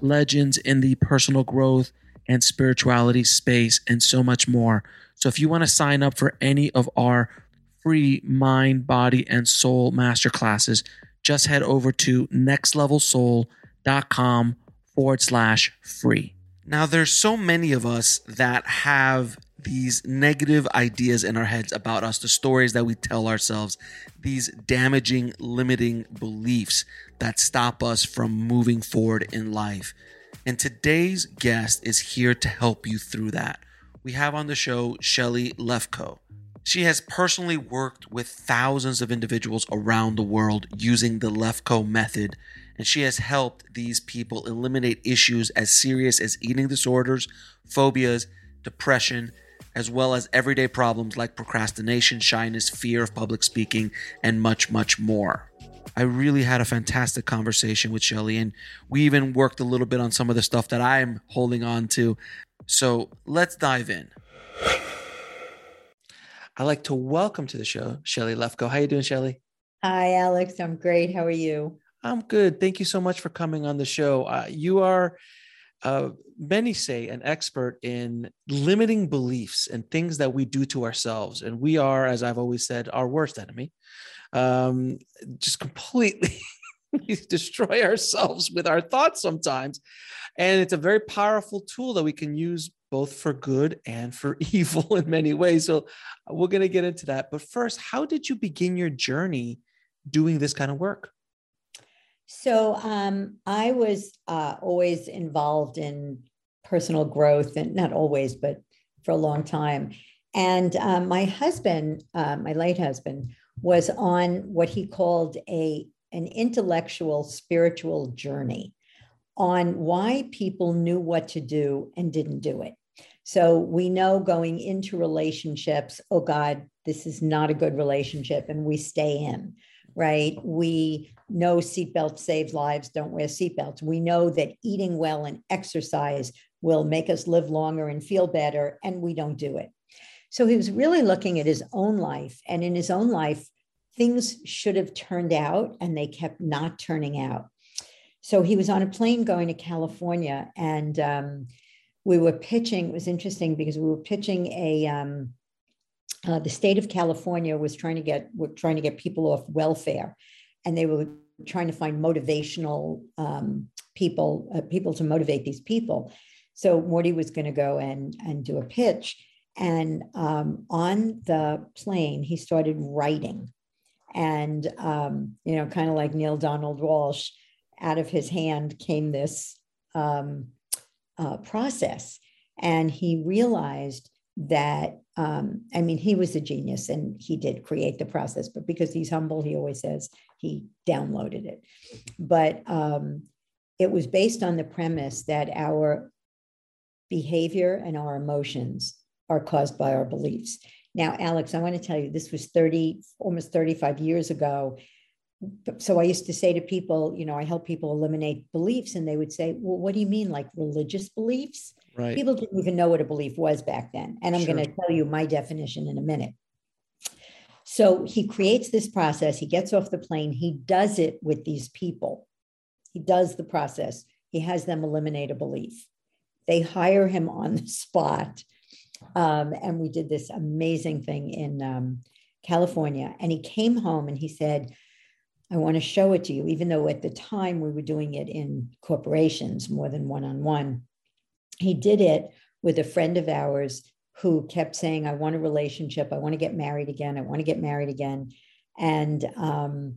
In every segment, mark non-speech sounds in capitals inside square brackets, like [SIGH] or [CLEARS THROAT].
legends in the personal growth and spirituality space, and so much more. So, if you want to sign up for any of our free mind, body, and soul masterclasses, just head over to nextlevelsoul.com forward slash free. Now, there's so many of us that have these negative ideas in our heads about us, the stories that we tell ourselves, these damaging, limiting beliefs that stop us from moving forward in life. And today's guest is here to help you through that. We have on the show Shelly Lefkoe. She has personally worked with thousands of individuals around the world using the Lefkoe method, and she has helped these people eliminate issues as serious as eating disorders, phobias, depression, as well as everyday problems like procrastination, shyness, fear of public speaking, and much, much more. I really had a fantastic conversation with Shelly, and we even worked a little bit on some of the stuff that I'm holding on to. So let's dive in. I'd like to welcome to the show Shelly Lefkoe. How you doing, Shelly? Hi, Alex. I'm great. How are you? I'm good. Thank you so much for coming on the show. Uh, you are uh, many say an expert in limiting beliefs and things that we do to ourselves. And we are, as I've always said, our worst enemy. Um, just completely [LAUGHS] destroy ourselves with our thoughts sometimes. And it's a very powerful tool that we can use both for good and for [LAUGHS] evil in many ways. So we're going to get into that. But first, how did you begin your journey doing this kind of work? So um, I was uh, always involved in personal growth, and not always, but for a long time. And um, my husband, uh, my late husband, was on what he called a an intellectual spiritual journey on why people knew what to do and didn't do it. So we know going into relationships, oh God, this is not a good relationship, and we stay in right? We know seatbelts save lives, don't wear seatbelts. We know that eating well and exercise will make us live longer and feel better, and we don't do it. So he was really looking at his own life, and in his own life, things should have turned out, and they kept not turning out. So he was on a plane going to California, and um, we were pitching. It was interesting because we were pitching a um, uh, the state of California was trying to get were trying to get people off welfare, and they were trying to find motivational um, people uh, people to motivate these people. So Morty was going to go and and do a pitch, and um, on the plane he started writing, and um, you know, kind of like Neale Donald Walsch, out of his hand came this um, uh, process, and he realized that um, I mean, he was a genius and he did create the process, but because he's humble, he always says he downloaded it. But um, it was based on the premise that our behavior and our emotions are caused by our beliefs. Now, Alex, I want to tell you, this was 30, almost 35 years ago. So I used to say to people, you know, I help people eliminate beliefs, and they would say, Well, what do you mean, like religious beliefs? Right. People didn't even know what a belief was back then. And I'm sure. going to tell you my definition in a minute. So he creates this process. He gets off the plane. He does it with these people. He does the process. He has them eliminate a belief. They hire him on the spot. Um, and we did this amazing thing in um, California. And he came home and he said, I want to show it to you, even though at the time we were doing it in corporations more than one on one he did it with a friend of ours who kept saying, I want a relationship. I want to get married again. I want to get married again. And um,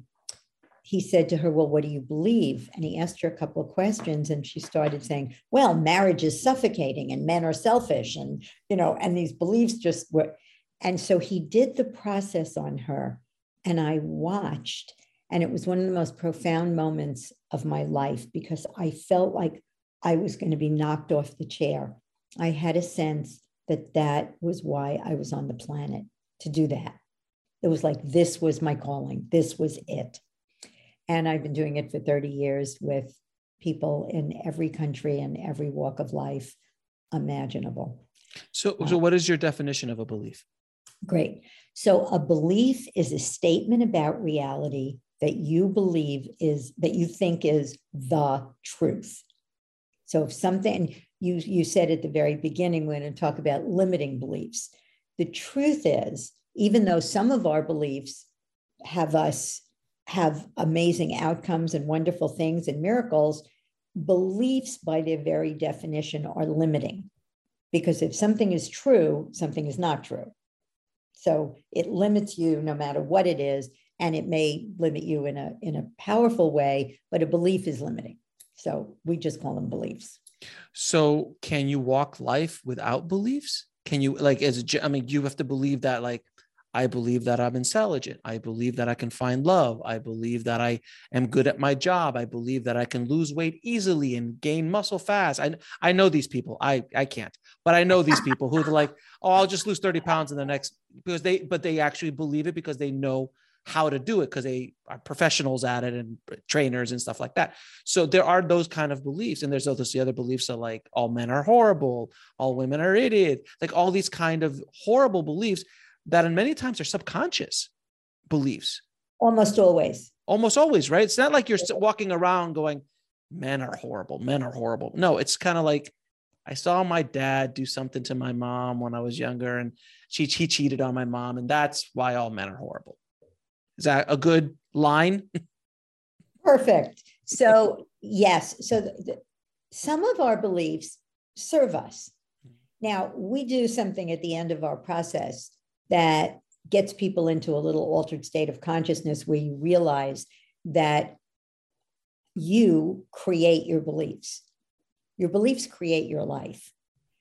he said to her, Well, what do you believe? And he asked her a couple of questions, and she started saying, Well, marriage is suffocating and men are selfish. And, you know, and these beliefs just were. And so he did the process on her, and I watched. And it was one of the most profound moments of my life because I felt like I was going to be knocked off the chair. I had a sense that that was why I was on the planet to do that. It was like, this was my calling, this was it. And I've been doing it for 30 years with people in every country and every walk of life imaginable. So, so what is your definition of a belief? Great. So, a belief is a statement about reality that you believe is that you think is the truth. So, if something you you said at the very beginning, we're going to talk about limiting beliefs. The truth is, even though some of our beliefs have us have amazing outcomes and wonderful things and miracles, beliefs by their very definition are limiting. Because if something is true, something is not true. So it limits you no matter what it is, and it may limit you in a in a powerful way, but a belief is limiting. So we just call them beliefs. So can you walk life without beliefs? Can you like as I mean, you have to believe that like I believe that I'm intelligent. I believe that I can find love. I believe that I am good at my job. I believe that I can lose weight easily and gain muscle fast. I, I know these people. I, I can't, but I know these people who are like, oh, I'll just lose 30 pounds in the next because they, but they actually believe it because they know how to do it because they are professionals at it and trainers and stuff like that. So there are those kind of beliefs. And there's those the other beliefs are like all men are horrible, all women are idiots, like all these kind of horrible beliefs that in many times are subconscious beliefs. Almost always. Almost always, right? It's not like you're walking around going, men are horrible, men are horrible. No, it's kind of like I saw my dad do something to my mom when I was younger and she he cheated on my mom and that's why all men are horrible. Is that a good line? Perfect. [LAUGHS] So, yes. So, the, the, some of our beliefs serve us. Now, we do something at the end of our process that gets people into a little altered state of consciousness where you realize that you create your beliefs. Your beliefs create your life.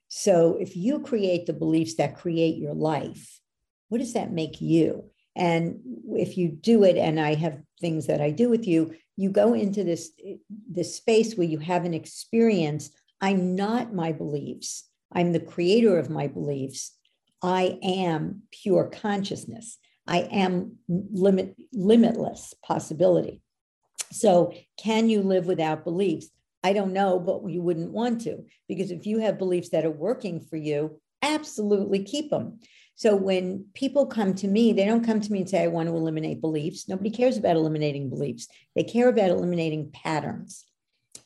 So if you create the beliefs that create your life, what does that make you? And if you do it, and I have things that I do with you, you go into this, this space where you have an experience. I'm not my beliefs. I'm the creator of my beliefs. I am pure consciousness. I am limit, limitless possibility. So, can you live without beliefs? I don't know, but you wouldn't want to, because if you have beliefs that are working for you, absolutely keep them. So, when people come to me, they don't come to me and say, I want to eliminate beliefs. Nobody cares about eliminating beliefs, they care about eliminating patterns.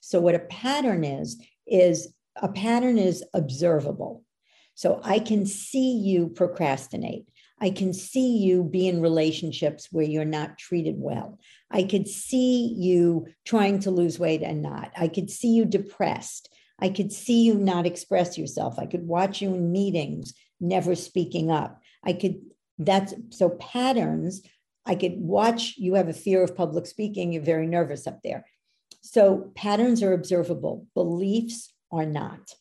So, what a pattern is, is a pattern is observable. So I can see you procrastinate. I can see you be in relationships where you're not treated well. I could see you trying to lose weight and not. I could see you depressed. I could see you not express yourself. I could watch you in meetings, never speaking up. I could, that's so patterns. I could watch you have a fear of public speaking. You're very nervous up there. So patterns are observable, beliefs are not.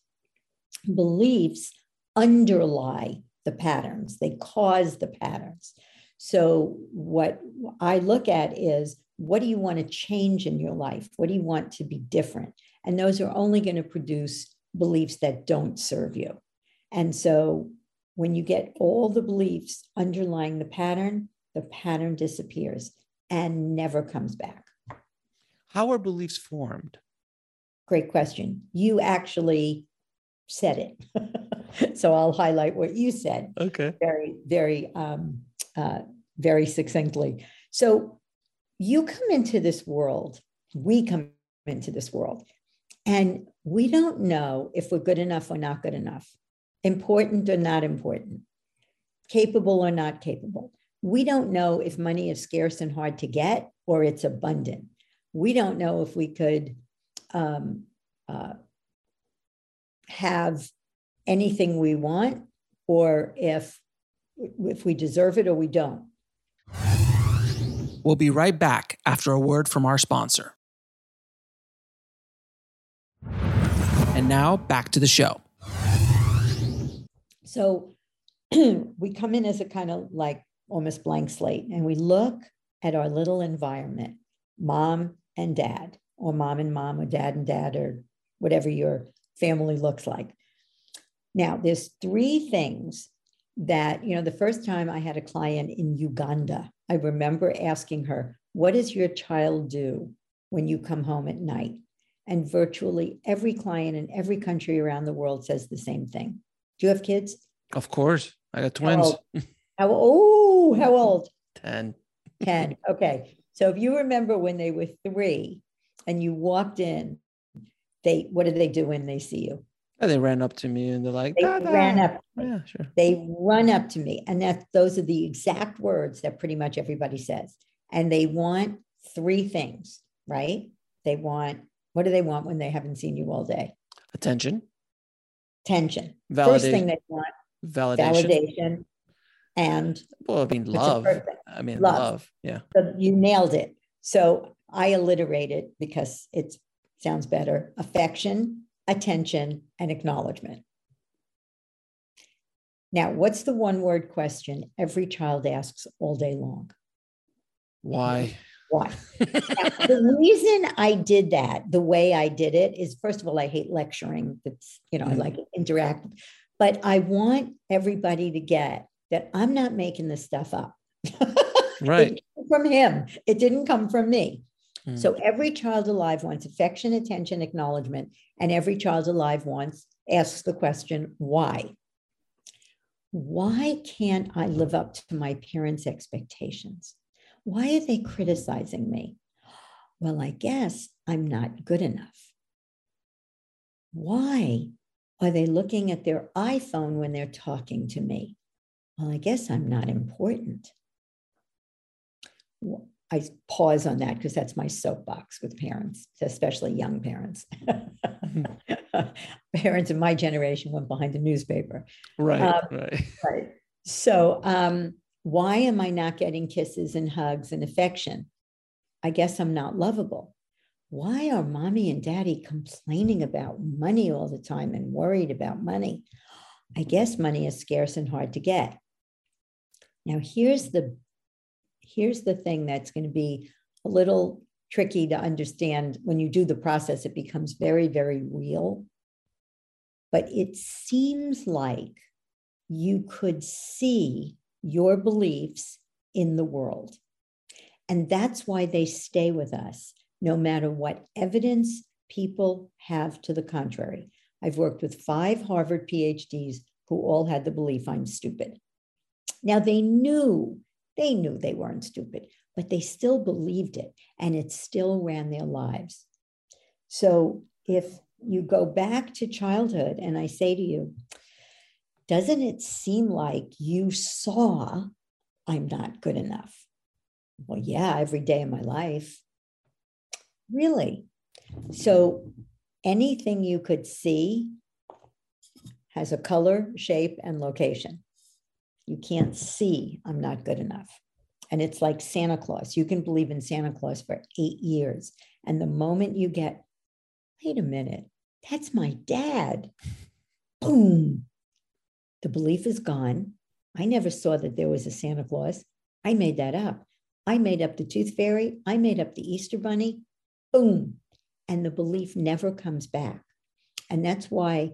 Beliefs underlie the patterns, they cause the patterns. So, what I look at is what do you want to change in your life? What do you want to be different? And those are only going to produce beliefs that don't serve you. And so, when you get all the beliefs underlying the pattern, the pattern disappears and never comes back. How are beliefs formed? Great question. You actually said it. [LAUGHS] so I'll highlight what you said. Okay. Very, very, um, uh, very succinctly. So you come into this world, we come into this world, and we don't know if we're good enough or not good enough, important or not important, capable or not capable. We don't know if money is scarce and hard to get or it's abundant. We don't know if we could um, uh, have anything we want or if if we deserve it or we don't. We'll be right back after a word from our sponsor. And now back to the show. So [CLEARS THROAT] we come in as a kind of like almost blank slate and we look at our little environment, mom and dad, or mom and mom, or dad and dad, or whatever your family looks like. Now, there's three things that, you know, the first time I had a client in Uganda, I remember asking her, What does your child do when you come home at night? And virtually every client in every country around the world says the same thing. Do you have kids? Of course. I got twins. [LAUGHS] How old? How, oh, how old? 10. 10. Okay. So if you remember when they were three and you walked in, they what did they do when they see you? They ran up to me and they're like, They ran up. Yeah, sure. They run up to me. And that those are the exact words that pretty much everybody says. And they want three things, right? They want what do they want when they haven't seen you all day? Attention, Tension. First thing they want, validation. validation. And Well, I mean, love. I mean, Love. love. Yeah. So you nailed it. So I alliterate it because it sounds better. Affection, attention, and acknowledgement. Now, what's the one word question every child asks all day long? Why? Why? The reason I did that, the way I did it, is first of all, I hate lecturing. It's, you know, I Mhm. like interact, but I want everybody to get that I'm not making this stuff up. [LAUGHS] Right. From him. It didn't come from me. Mm. So every child alive wants affection, attention, acknowledgement, and every child alive wants asks the question, why? Why can't I live up to my parents' expectations? Why are they criticizing me? Well, I guess I'm not good enough. Why are they looking at their iPhone when they're talking to me? Well, I guess I'm not important. I pause on that because that's my soapbox with parents, especially young parents. [LAUGHS] parents in my generation went behind the newspaper. Right. Um, right. Right. So, um, why am I not getting kisses and hugs and affection? I guess I'm not lovable. Why are mommy and daddy complaining about money all the time and worried about money? I guess money is scarce and hard to get. Now, here's the here's the thing that's going to be a little tricky to understand when you do the process it becomes very very real but it seems like you could see your beliefs in the world. And that's why they stay with us, no matter what evidence people have to the contrary. I've worked with five Harvard PhDs who all had the belief I'm stupid. Now they knew, they knew they weren't stupid, but they still believed it and it still ran their lives. So if you go back to childhood and I say to you, doesn't it seem like you saw I'm not good enough? Well, yeah, every day of my life. Really? So anything you could see has a color, shape, and location. You can't see I'm not good enough. And it's like Santa Claus. You can believe in Santa Claus for eight years. And the moment you get, wait a minute, that's my dad. Boom. The belief is gone. I never saw that there was a Santa Claus. I made that up. I made up the tooth fairy. I made up the Easter bunny. Boom. And the belief never comes back. And that's why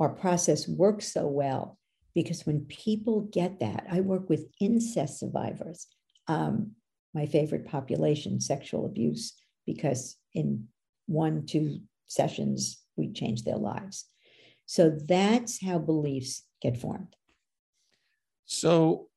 our process works so well. Because when people get that, I work with incest survivors, um, my favorite population, sexual abuse, because in one, two sessions, we change their lives. So that's how beliefs get formed. So,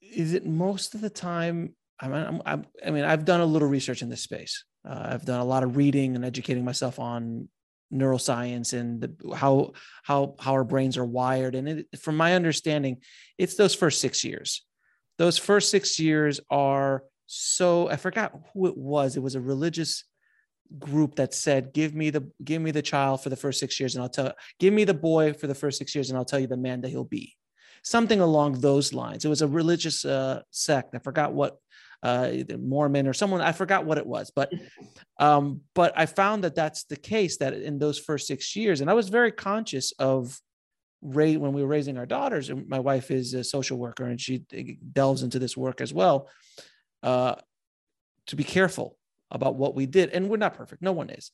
is it most of the time? I mean, I'm, I mean, I've done a little research in this space. Uh, I've done a lot of reading and educating myself on neuroscience and the, how how how our brains are wired. And it, from my understanding, it's those first six years. Those first six years are so. I forgot who it was. It was a religious group that said, "Give me the give me the child for the first six years, and I'll tell. Give me the boy for the first six years, and I'll tell you the man that he'll be." Something along those lines. It was a religious uh, sect. I forgot what uh, Mormon or someone. I forgot what it was, but [LAUGHS] um, but I found that that's the case. That in those first six years, and I was very conscious of Ray when we were raising our daughters. And my wife is a social worker, and she delves into this work as well. Uh, to be careful about what we did. And we're not perfect, no one is.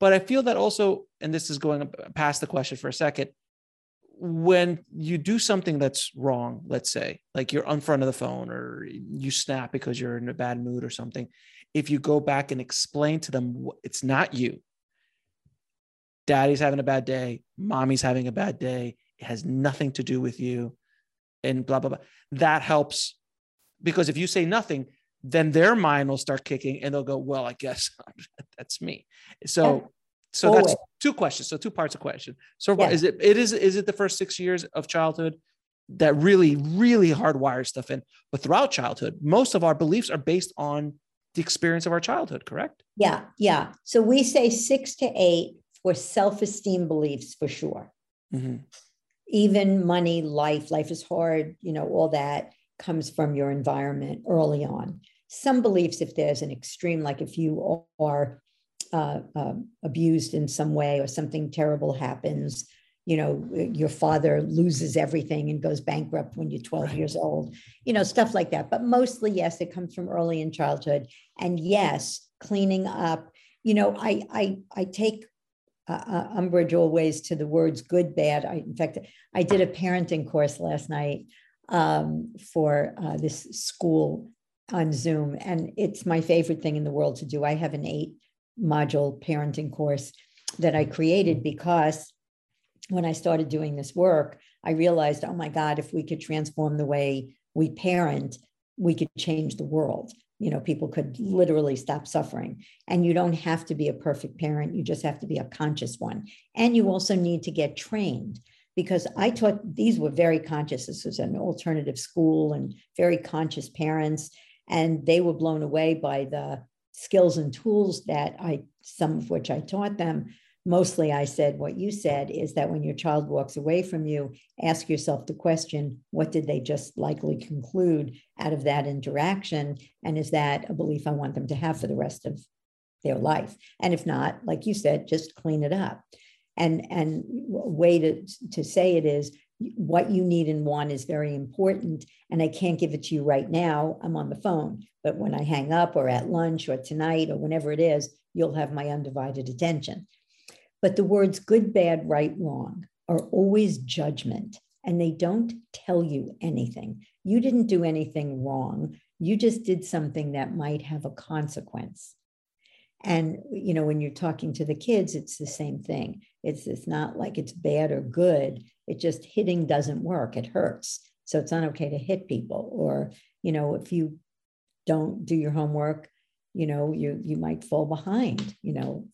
But I feel that also, and this is going past the question for a second, when you do something that's wrong, let's say, like you're on front of the phone or you snap because you're in a bad mood or something, if you go back and explain to them it's not you, daddy's having a bad day, mommy's having a bad day, it has nothing to do with you, and blah, blah, blah, that helps. Because if you say nothing, then their mind will start kicking and they'll go, well, I guess [LAUGHS] that's me. So, so that's two questions. So two parts of question. So yeah. is it, it is, is it the first six years of childhood that really, really hardwires stuff in, but throughout childhood, most of our beliefs are based on the experience of our childhood, correct? Yeah. Yeah. So we say six to eight for self-esteem beliefs for sure. Mm-hmm. Even money, life, life is hard, you know, all that comes from your environment early on some beliefs if there's an extreme, like if you are uh, uh, abused in some way or something terrible happens, you know, your father loses everything and goes bankrupt when you're 12 right. years old, you know, stuff like that. But mostly, yes, it comes from early in childhood. And yes, cleaning up, you know, I, I, I take uh, uh umbrage always to the words good, bad. I, in fact, I did a parenting course last night um, for uh, this school on Zoom, and it's my favorite thing in the world to do. I have an eight module parenting course that I created because when I started doing this work, I realized, oh my God, if we could transform the way we parent, we could change the world. You know, people could literally stop suffering. And you don't have to be a perfect parent, you just have to be a conscious one. And you also need to get trained because I taught these were very conscious. This was an alternative school and very conscious parents and they were blown away by the skills and tools that I, some of which I taught them. Mostly, I said what you said is that when your child walks away from you, ask yourself the question what did they just likely conclude out of that interaction? And is that a belief I want them to have for the rest of their life? And if not, like you said, just clean it up. And, and a way to, to say it is what you need and want is very important. And I can't give it to you right now. I'm on the phone. But when I hang up or at lunch or tonight or whenever it is, you'll have my undivided attention. But the words good, bad, right, wrong are always judgment and they don't tell you anything. You didn't do anything wrong. You just did something that might have a consequence. And you know, when you're talking to the kids, it's the same thing. It's it's not like it's bad or good. It just hitting doesn't work. It hurts. So it's not okay to hit people. Or, you know, if you don't do your homework, you know, you you might fall behind, you know.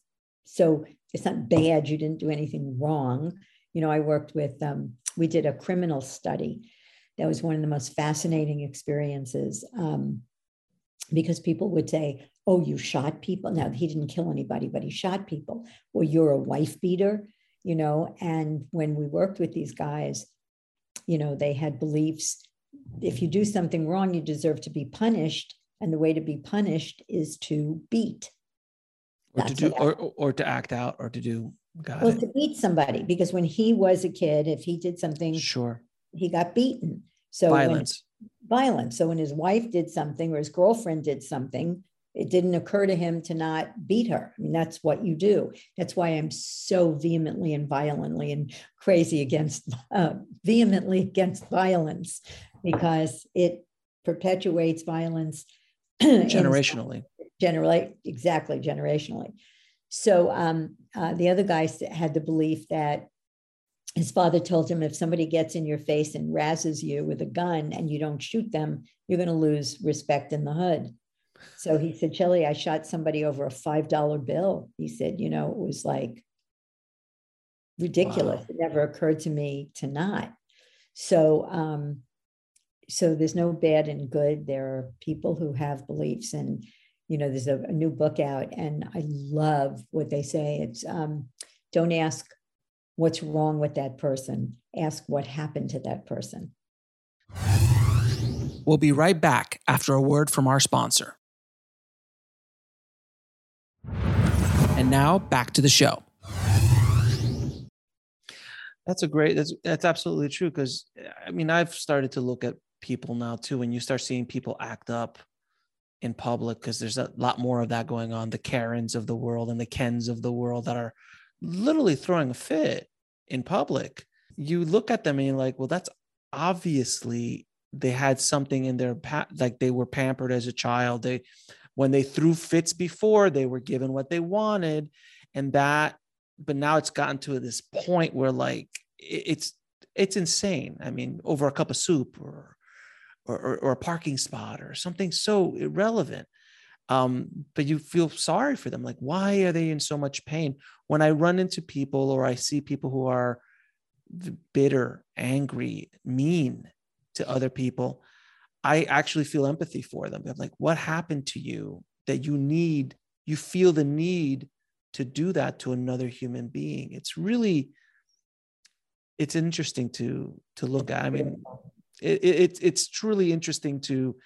So it's not bad. You didn't do anything wrong. You know, I worked with um, we did a criminal study. That was one of the most fascinating experiences. Um, because people would say, Oh, you shot people. Now, he didn't kill anybody, but he shot people. Or you're a wife beater you know and when we worked with these guys you know they had beliefs if you do something wrong you deserve to be punished and the way to be punished is to beat. Or That's to do or, or to act out or to do got well it. to beat somebody because when he was a kid if he did something sure. he got beaten. So violence. When, violence. So when his wife did something or his girlfriend did something it didn't occur to him to not beat her. I mean, that's what you do. That's why I'm so vehemently and violently and crazy against, uh, vehemently against violence, because it perpetuates violence [CLEARS THROAT] generationally. Generally, exactly, generationally. So um, uh, the other guy had the belief that his father told him if somebody gets in your face and razzes you with a gun and you don't shoot them, you're going to lose respect in the hood. So he said, Shelly, I shot somebody over a $5 bill. He said, you know, it was like ridiculous. Wow. It never occurred to me to not. So, um, so there's no bad and good. There are people who have beliefs and, you know, there's a, a, new book out, and I love what they say. It's um, don't ask what's wrong with that person, ask what happened to that person. We'll be right back after a word from our sponsor. And now back to the show. That's a great. That's that's absolutely true. Because I mean, I've started to look at people now too. When you start seeing people act up in public, because there's a lot more of that going on. The Karens of the world and the Kens of the world that are literally throwing a fit in public. You look at them and you're like, well, that's obviously they had something in their like they were pampered as a child. They when they threw fits before, they were given what they wanted, and that but now it's gotten to this point where like it's it's insane. I mean, over a cup of soup or or, or a parking spot or something so irrelevant. Um, but you feel sorry for them. Like, why are they in so much pain? When I run into people or I see people who are bitter, angry, mean to other people, I actually feel empathy for them. I'm like, what happened to you that you need, you feel the need to do that to another human being? It's really it's interesting to to look at. I mean it, it, it's truly interesting to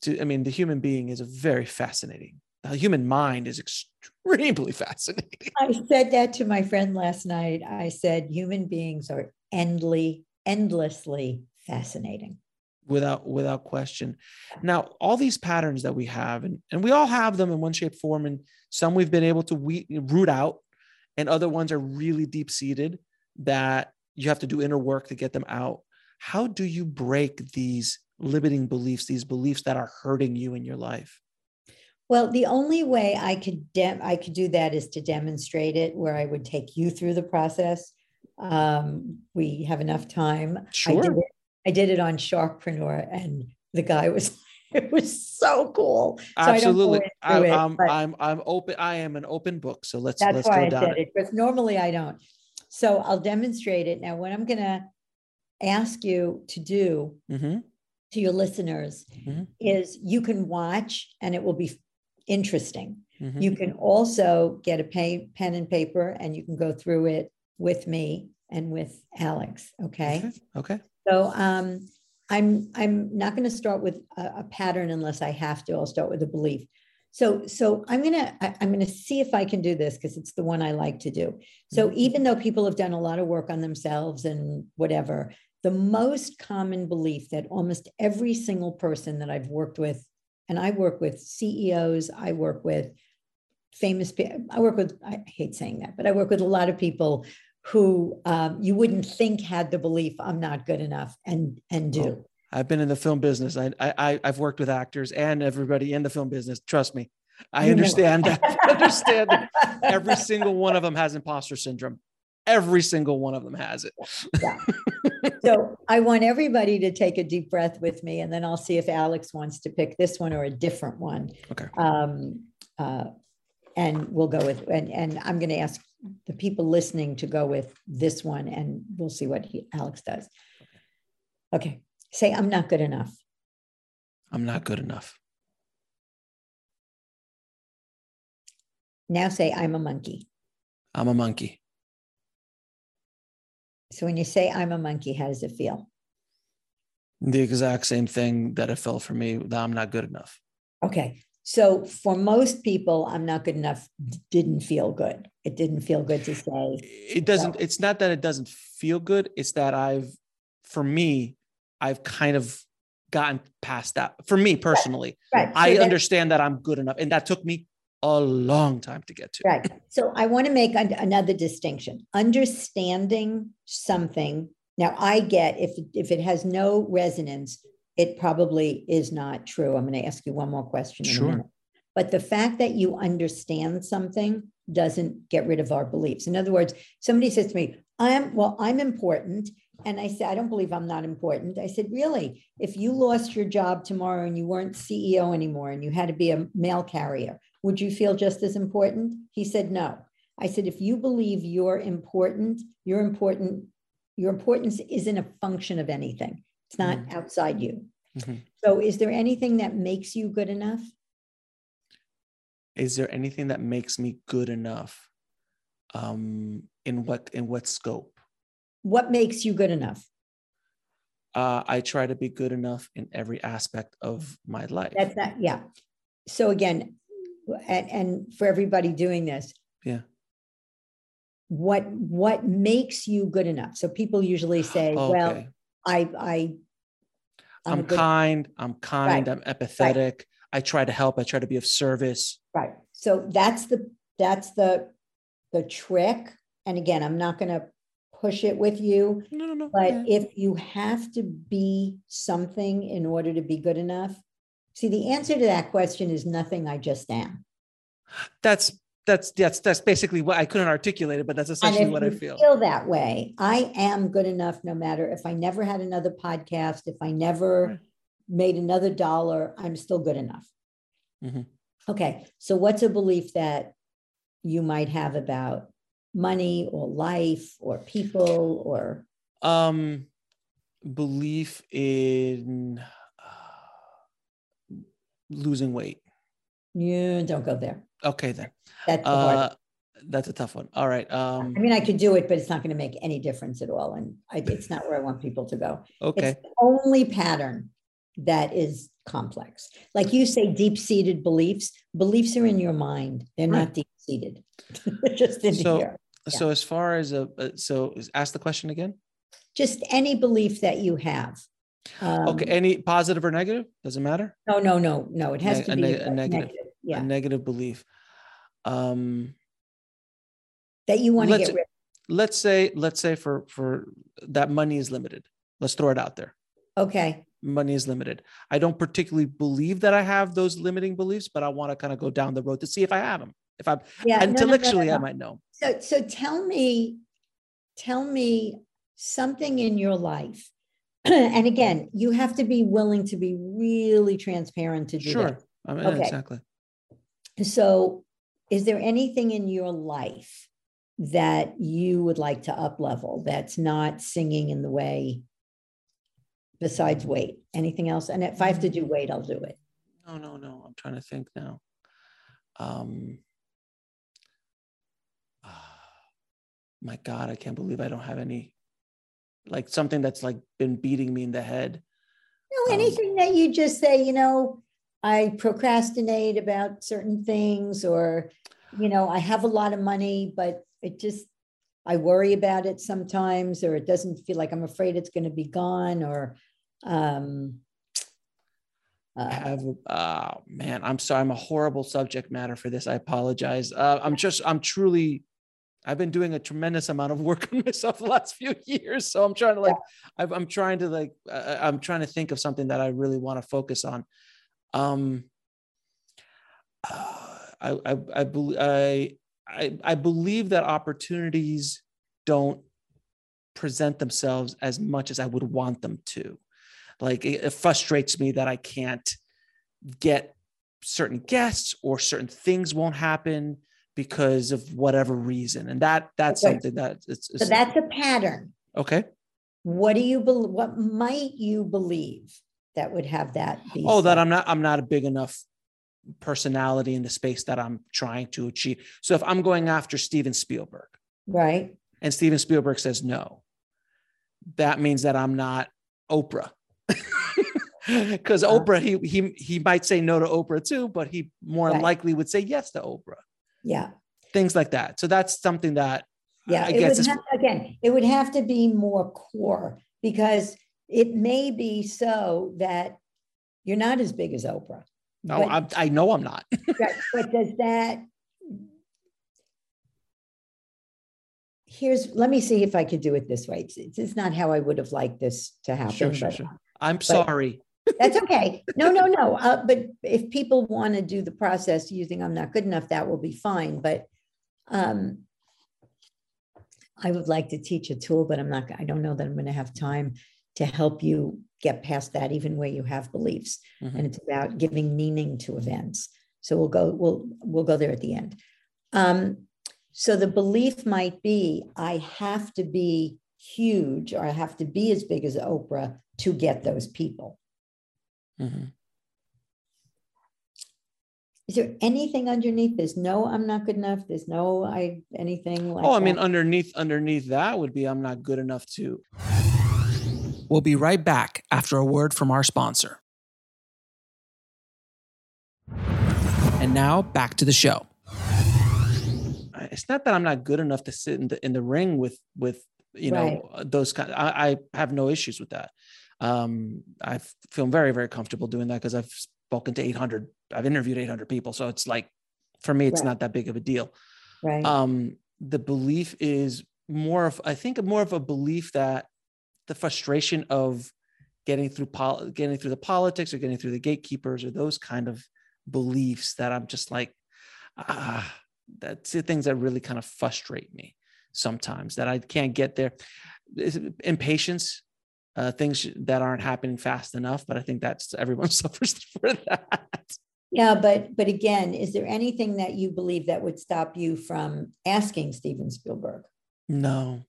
to i mean the human being is a very fascinating the human mind is extremely [LAUGHS] fascinating. I said that to my friend last night. I said human beings are endly endlessly fascinating without without question. Now all these patterns that we have and, and we all have them in one shape form and some we've been able to we, root out and other ones are really deep seated that you have to do inner work to get them out. How do you break these limiting beliefs these beliefs that are hurting you in your life? Well the only way i could de- i could do that is to demonstrate it where i would take you through the process. Um, we have enough time. Sure. I did it I did it on Sharkpreneur, and the guy was [LAUGHS] it was so cool. So Absolutely, I am I'm, I'm I'm open. I am an open book. So let's that's let's why go I down did it because normally I don't. So I'll demonstrate it now. What I'm going to ask you to do mm-hmm. to your listeners mm-hmm. is you can watch, and it will be interesting. Mm-hmm. You can also get a pay, pen and paper, and you can go through it with me and with Alex. Okay. Okay. So um, I'm I'm not going to start with a, a, pattern unless I have to. I'll start with a belief. So so I'm gonna I, I'm gonna see if I can do this because it's the one I like to do. So mm-hmm. even though people have done a lot of work on themselves and whatever, the most common belief that almost every single person that I've worked with, and I work with CEOs, I work with famous I work with I hate saying that, but I work with a lot of people who um, you wouldn't think had the belief I'm not good enough and and do. I've been in the film business. I, I I've worked with actors and everybody in the film business. Trust me, I understand that. [LAUGHS] understand that every single one of them has imposter syndrome. Every single one of them has it. yeah. [LAUGHS] So I want everybody to take a deep breath with me, and then I'll see if Alex wants to pick this one or a different one. Okay. Um, uh, and we'll go with and and I'm going to ask the people listening to go with this one and we'll see what he, Alex does. Okay. Say, I'm not good enough. I'm not good enough. Now say, I'm a monkey. I'm a monkey. So when you say I'm a monkey, how does it feel? The exact same thing that it felt for me that I'm not good enough. Okay. So for most people, I'm not good enough didn't feel good. It didn't feel good to say. It doesn't, so. it's not that it doesn't feel good. It's that I've, for me, I've kind of gotten past that. For me personally, right. Right. So I understand that I'm good enough. And that took me a long time to get to. Right. So I want to make another distinction. Understanding something. Now I get if if it has no resonance, it probably is not true. I'm going to ask you one more question. Sure. But the fact that you understand something doesn't get rid of our beliefs. In other words, somebody says to me, I'm, well, I'm important. And I said, I don't believe I'm not important. I said, really, if you lost your job tomorrow and you weren't CEO anymore and you had to be a mail carrier, would you feel just as important? He said, no. I said, if you believe you're important, you're important, your importance isn't a function of anything. It's not mm-hmm. outside you. Mm-hmm. So, is there anything that makes you good enough? is there anything that makes me good enough um in what in what scope What makes you good enough? uh i try to be good enough in every aspect of my life That's not, yeah. So again, and, and for everybody doing this. Yeah. What, what makes you good enough? So people usually say, well, okay I, I. i'm, a good- kind i'm kind Right, i'm empathetic i try to help i try to be of service Right. So that's the, that's the, the trick. And again, I'm not gonna push it with you, no no no but if you have to be something in order to be good enough. See, the answer to that question is nothing, I just am. that's that's that's that's basically what i couldn't articulate it but that's essentially what i feel feel that way, I am good enough no matter if I never had another podcast, if I Right. never made another dollar, I'm still good enough. Mhm. Okay, so what's a belief that you might have about money or life or people or um belief in uh, losing weight you don't go there. Okay then That's the hard. uh that's a tough one all right um I mean, I could do it, but it's not going to make any difference at all. And I, it's not where I want people to go. okay It's the only pattern that is complex. Like you say, deep seated beliefs, beliefs are in your mind. They're not deep seated. They're [LAUGHS] just in So- here. so as far as a so ask the question again Just any belief that you have. okay Um, any positive or negative doesn't matter No, no, no, no. It has Neg- to be a a negative. negative. A Yeah. negative belief um That you want to get rid let's say let's say for for that money is limited let's throw it out there Okay. money is limited i don't particularly believe that i have those limiting beliefs but i want to kind of go down the road to see if i have them if i'm Yeah. no, no, no, intellectually no. i might know So, so tell me, tell me something in your life. [CLEARS THROAT] and again, you have to be willing to be really transparent to do sure that. I mean, Okay. exactly So, is there anything in your life that you would like to up level that's not singing in the way besides weight? Anything else? And if I have to do weight, I'll do it. no no no i'm trying to think now um [SIGHS] my god i can't believe i don't have any like something that's like been beating me in the head No, Um, anything that you just say, you know, I procrastinate about certain things, or, you know, I have a lot of money, but it just, I worry about it sometimes, or it doesn't feel like I'm afraid it's going to be gone, or, um, I uh, have oh man i'm sorry i'm a horrible subject matter for this i apologize. Uh, i'm just i'm truly i've been doing a tremendous amount of work [LAUGHS] on myself the last few years so i'm trying to like I've, i'm trying to like uh, i'm trying to think of something that i really want to focus on um uh, i i i, I I, I believe that opportunities don't present themselves as much as I would want them to. Like it, it frustrates me that I can't get certain guests or certain things won't happen because of whatever reason. And that that's Okay. something that it's, so that's a pattern. okay. What do you believe? What might you believe that would have that be? Oh, that? I'm not I'm not a big enough personality in the space that I'm trying to achieve. So if I'm going after Steven Spielberg right. and Steven Spielberg says no, that means that I'm not Oprah. [LAUGHS] Because Uh. Oprah, he he he might say no to Oprah too, but he more Right. likely would say yes to Oprah. Yeah. Things like that. So that's something that Yeah, I it guess would have, again, it would have to be more core because it may be so that you're not as big as Oprah. no, But- I, I know I'm not. [LAUGHS] Right, But does that? Here's, let me see if I could do it this way. It's- not how I would have liked this to happen, Sure, sure, but sure. I'm sorry. that's okay. No, no, no. Uh, but if people want to do the process using I'm not good enough, that will be fine. But um, I would like to teach a tool, but I'm not, I don't know that I'm going to have time to help you get past that, even where you have beliefs. Mhm. And it's about giving meaning to events. So we'll go, we'll, we'll go there at the end. Um, so the belief might be, I have to be huge or I have to be as big as Oprah to get those people. Mhm. Is there anything underneath? There's no, I'm not good enough. There's no, I, anything like oh, I mean, that? underneath underneath that would be I'm not good enough to. We'll be right back after a word from our sponsor. And now back to the show. It's not that I'm not good enough to sit in the in the ring with with you know Right. those kind. I, I have no issues with that. Um, I feel very very comfortable doing that because I've spoken to 800. I've interviewed 800 people, so it's like for me, it's Right. not that big of a deal. Right, um the belief is more of i think more of a belief that the frustration of getting through pol- getting through the politics or getting through the gatekeepers or those kind of beliefs that i'm just like ah that's the things that really kind of frustrate me sometimes that i can't get there. impatience uh, things that aren't happening fast enough but i think that's everyone [LAUGHS] suffers for that yeah, but, but again, is there anything that you believe that would stop you from asking Steven Spielberg? no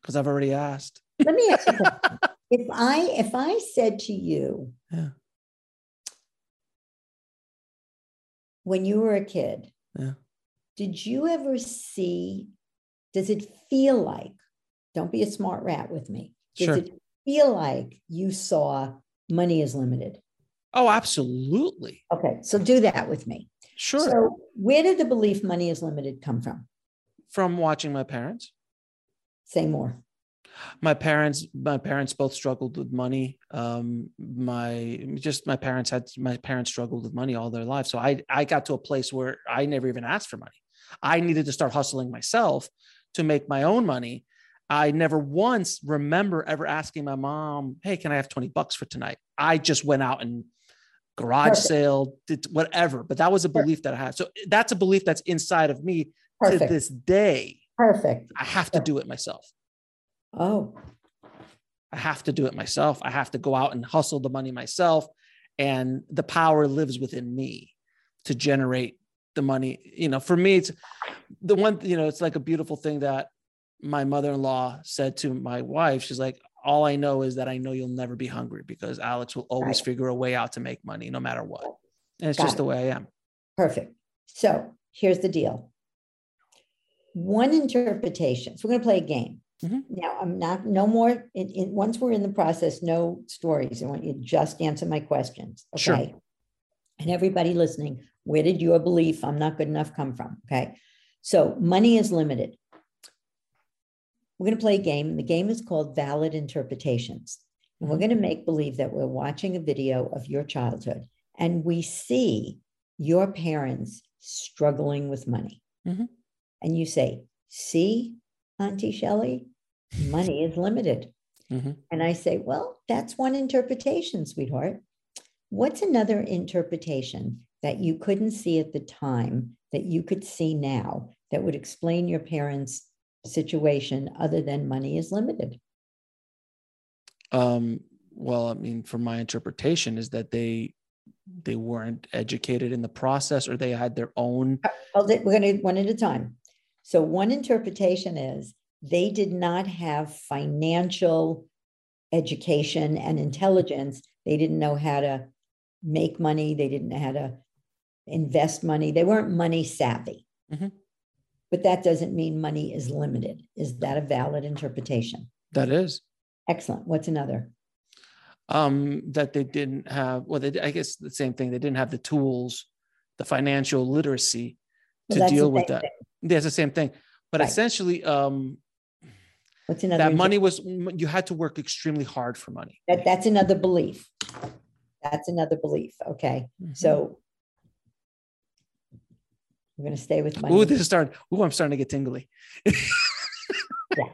because i've already asked Let me ask you. [LAUGHS] If I, if I said to you, Yeah. when you were a kid, Yeah. did you ever see, does it feel like, don't be a smart rat with me. Does Sure. it feel like you saw money is limited? oh absolutely Okay, so do that with me. Sure. So where did the belief money is limited come from? From watching my parents. Say more. My parents, my parents both struggled with money. Um, my just my parents had my parents struggled with money all their lives. So I I got to a place where I never even asked for money. I needed to start hustling myself to make my own money. I never once remember ever asking my mom, "Hey, can I have 20 bucks for tonight?" I just went out and garage Perfect. sale, did whatever. But that was a belief that I had. So that's a belief that's inside of me to this day. Perfect. I have to do it myself. Oh, I have to do it myself. I have to go out and hustle the money myself. And the power lives within me to generate the money. You know, for me, it's the one, you know, it's like a beautiful thing that my mother in law said to my wife. She's like, all I know is that I know you'll never be hungry because Alex will always Right. figure a way out to make money no matter what. And it's Got just it. the way I am. perfect. So here's the deal. One interpretation. So we're going to play a game. Mhm. Now I'm not no more. In, in, once we're in the process, no stories. I want you to just answer my questions. Okay. Sure. And everybody listening, where did your belief I'm not good enough come from? Okay. So money is limited. We're going to play a game. The game is called Valid Interpretations. And we're going to make believe that we're watching a video of your childhood and we see your parents struggling with money. Mhm. And you say, See, Auntie Shelley, money is limited. Mhm. And I say, Well, that's one interpretation, sweetheart. What's another interpretation that you couldn't see at the time that you could see now that would explain your parents' situation other than money is limited? Um, well, I mean, from my interpretation is that they they weren't educated in the process or they had their own Oh, they- we're going to one at a time. So, one interpretation is they did not have financial education and intelligence. They didn't know how to make money, they didn't know how to invest money, they weren't money savvy. Mhm. But that doesn't mean money is limited. Is that a valid interpretation? that is Excellent. What's another? um that they didn't have well they, i guess the same thing they didn't have the tools the financial literacy Well, to deal with that thing. There's the same thing but Right. essentially um What's another? that money was you had to work extremely hard for money that, that's another belief. That's another belief. Okay. Mm-hmm. So we're going to stay with money. Ooh, this is starting. Ooh, I'm starting to get tingly. [LAUGHS] Yeah.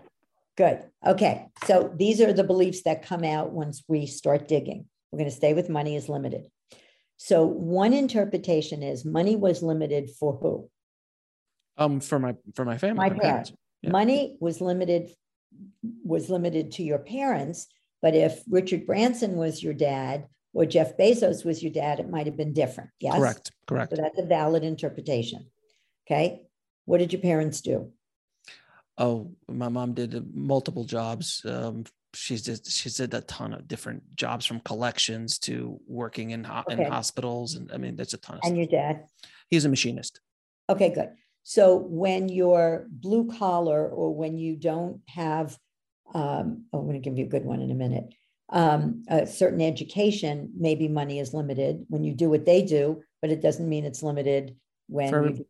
Good. Okay. So these are the beliefs that come out once we start digging. We're going to stay with money is limited. So one interpretation is money was limited for who? Um, for my for my family, My parents. Yeah. Money was limited was limited to your parents, but if Richard Branson was your dad or Jeff Bezos was your dad, it might have been different. Yes. Correct. Correct. So that's a valid interpretation. Okay. What did your parents do? Oh, my mom did multiple jobs. Um, she's just she's did a ton of different jobs from collections to working in ho- Okay. in hospitals, and I mean, there's a ton of And stuff. your dad? He's a machinist. Okay, good. So when you're blue collar or when you don't have, um, oh, I'm going to give you a good one in a minute. Um, a certain education, maybe money is limited when you do what they do, but it doesn't mean it's limited when For- do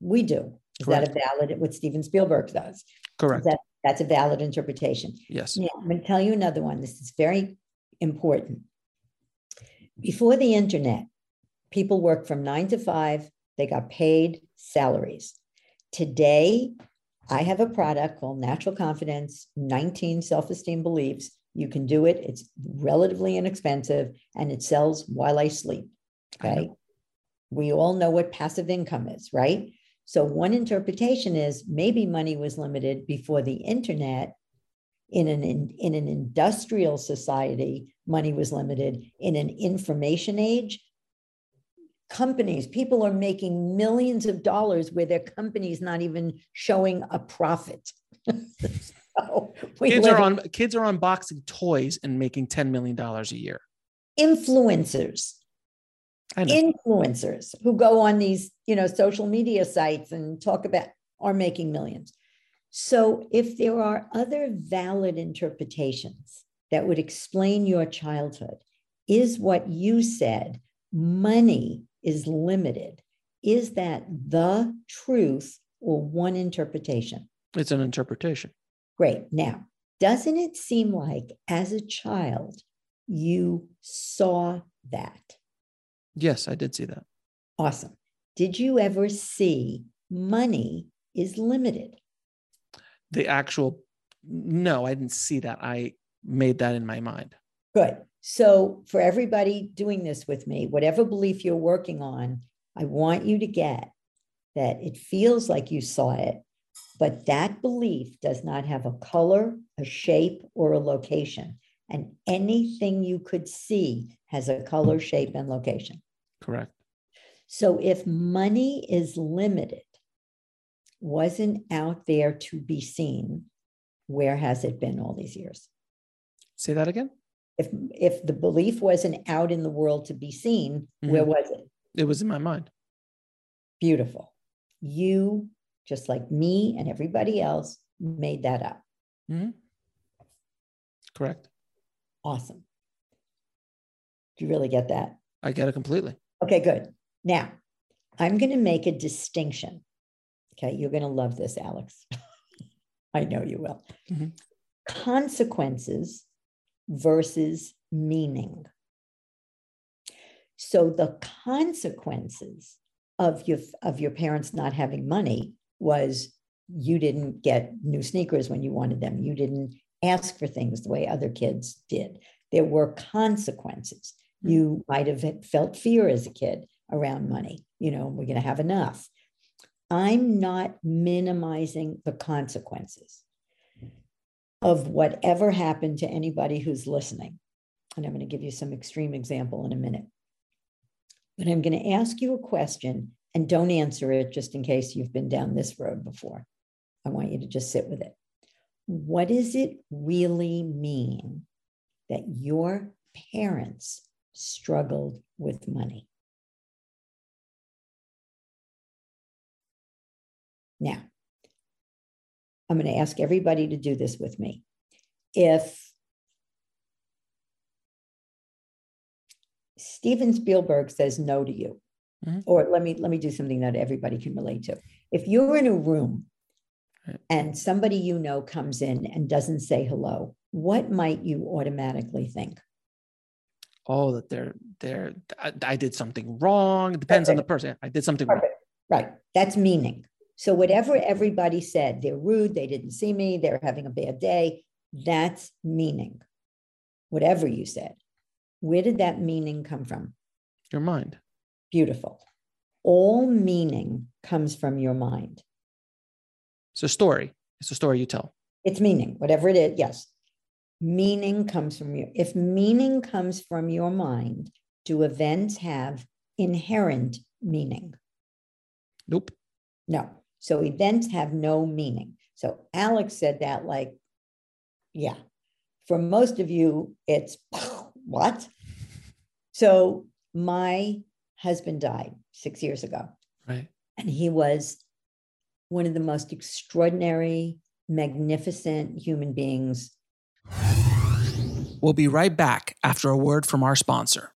we do. Is that a valid, what Steven Spielberg does? Correct. That, that's a valid interpretation. yes. Now, I'm going to tell you another one. This is very important. Before the internet, people worked from nine to five, they got paid salaries. Today, I have a product called Natural Confidence 19 Self Esteem Beliefs. You can do it, it's relatively inexpensive, and it sells while I sleep. I. Okay. We all know what passive income is, right? So, one interpretation is maybe money was limited before the internet. In an, in, in an industrial society, money was limited. In an information age, companies, people are making millions of dollars where their company's not even showing a profit. [LAUGHS] So Kids are on kids are unboxing toys and making $10 million a year. influencers. Influencers who go on these you know social media sites and talk about are making millions so if there are other valid interpretations that would explain your childhood is what you said money is limited is that the truth or one interpretation it's an interpretation. Great. Now, doesn't it seem like as a child you saw that? Yes, I did see that. Awesome. Did you ever see money is limited? The actual no, I didn't see that. I made that in my mind. Good. So, for everybody doing this with me, whatever belief you're working on, I want you to get that it feels like you saw it, but that belief does not have a color, a shape, or a location. And anything you could see has a color, shape, and location. Correct. So if money is limited, wasn't out there to be seen, where has it been all these years? Say that again. If if the belief wasn't out in the world to be seen, where was it? It was in my mind. Beautiful. You, just like me and everybody else, made that up. Correct. Awesome. Do you really get that? I get it completely. Okay, good. Now, I'm going to make a distinction. Okay, you're going to love this, Alex. [LAUGHS] I know you will. Mhm. Consequences versus meaning. So the consequences of your of your parents not having money was you didn't get new sneakers when you wanted them. You didn't ask for things the way other kids did. There were consequences. Hmm. You might have felt fear as a kid around money. You know, we're going to have enough. I'm not minimizing the consequences of whatever happened to anybody who's listening. And I'm going to give you some extreme example in a minute. But I'm going to ask you a question and don't answer it just in case you've been down this road before. I want you to just sit with it. What does it really mean that your parents struggled with money? Now, I'm going to ask everybody to do this with me. If Steven Spielberg says no to you, Mhm. or let me let me do something that everybody can relate to. If you're in a room and somebody you know comes in and doesn't say hello, what might you automatically think? Oh, that they're they're I, I did something wrong. It depends on the person. I did something wrong. Right. That's meaning. So whatever everybody said, they're rude, they didn't see me, they're having a bad day, that's meaning. Whatever you said. Where did that meaning come from? Your mind. Beautiful. All meaning comes from your mind. It's a story. It's a story you tell. It's meaning, whatever it is. Yes. Meaning comes from you. If meaning comes from your mind, do events have inherent meaning? Nope. No. So events have no meaning. So Alex said that like, yeah. For most of you, it's [LAUGHS] what? So my husband died six years ago. Right. And he was one of the most extraordinary, magnificent human beings. We'll be right back after a word from our sponsor.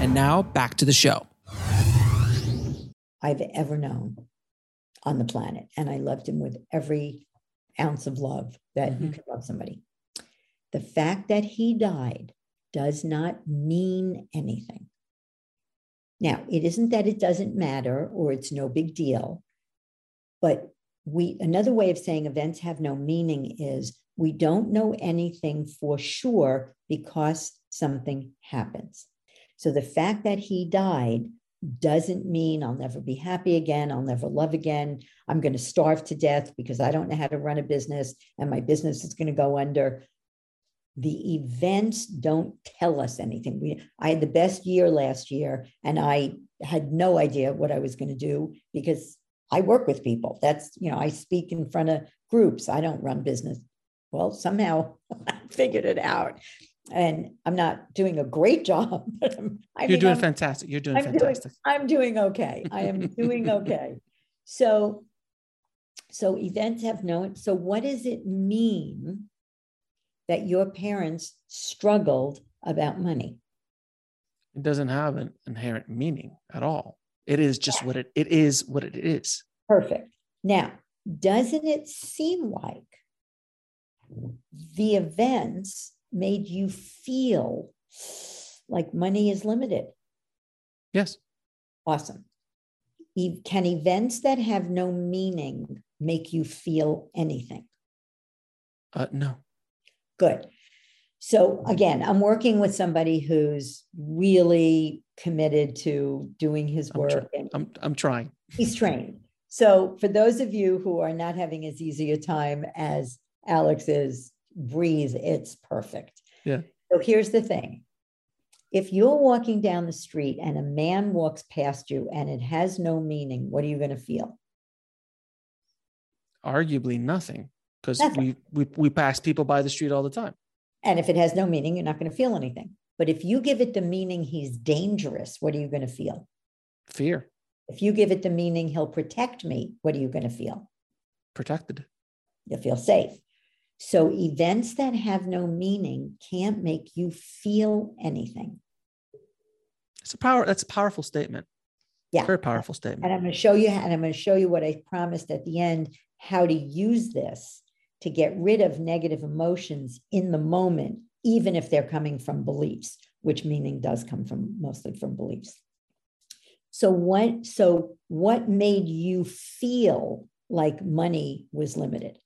And now back to the show. I've ever known on the planet. And I loved him with every ounce of love that you Mhm. can love somebody. The fact that he died does not mean anything. Now, it isn't that it doesn't matter or it's no big deal, but we another way of saying events have no meaning is we don't know anything for sure because something happens. So the fact that he died doesn't mean I'll never be happy again. I'll never love again. I'm going to starve to death because I don't know how to run a business and my business is going to go under. The events don't tell us anything. We, I had the best year last year and I had no idea what I was going to do because I work with people. That's, you know, I speak in front of groups. I don't run business. Well, somehow [LAUGHS] I figured it out. And I'm not doing a great [LAUGHS] job, but I'm, I You're mean, doing I'm- fantastic. You're doing I'm doing- fantastic. I'm doing okay. I am doing [LAUGHS] okay. So, so events have known. so what does it mean that your parents struggled about money? It doesn't have an inherent meaning at all. It is just what it it is what it is. Perfect. Now, doesn't it seem like the events made you feel like money is limited? Yes. Awesome. Can events that have no meaning make you feel anything? Uh, no. Good. So again, I'm working with somebody who's really committed to doing his I'm tr- work and I'm I'm trying. he's trained. So for those of you who are not having as easy a time as Alex is, breathe, it's perfect. Yeah. So here's the thing. If you're walking down the street and a man walks past you and it has no meaning, what are you going to feel? Arguably nothing. Because we, we we pass people by the street all the time. And if it has no meaning, you're not going to feel anything. But if you give it the meaning he's dangerous, what are you going to feel? Fear, If you give it the meaning he'll protect me, what are you going to feel? protected. You'll feel safe. So events that have no meaning can't make you feel anything. It's a power. That's a powerful statement. Yeah. Very powerful statement. And. I'm going to show you, and I'm going to show you what I promised at the end, how to use this to get rid of negative emotions in the moment, even if they're coming from beliefs, which meaning does come from mostly from beliefs. So what, so what made you feel like money was limited?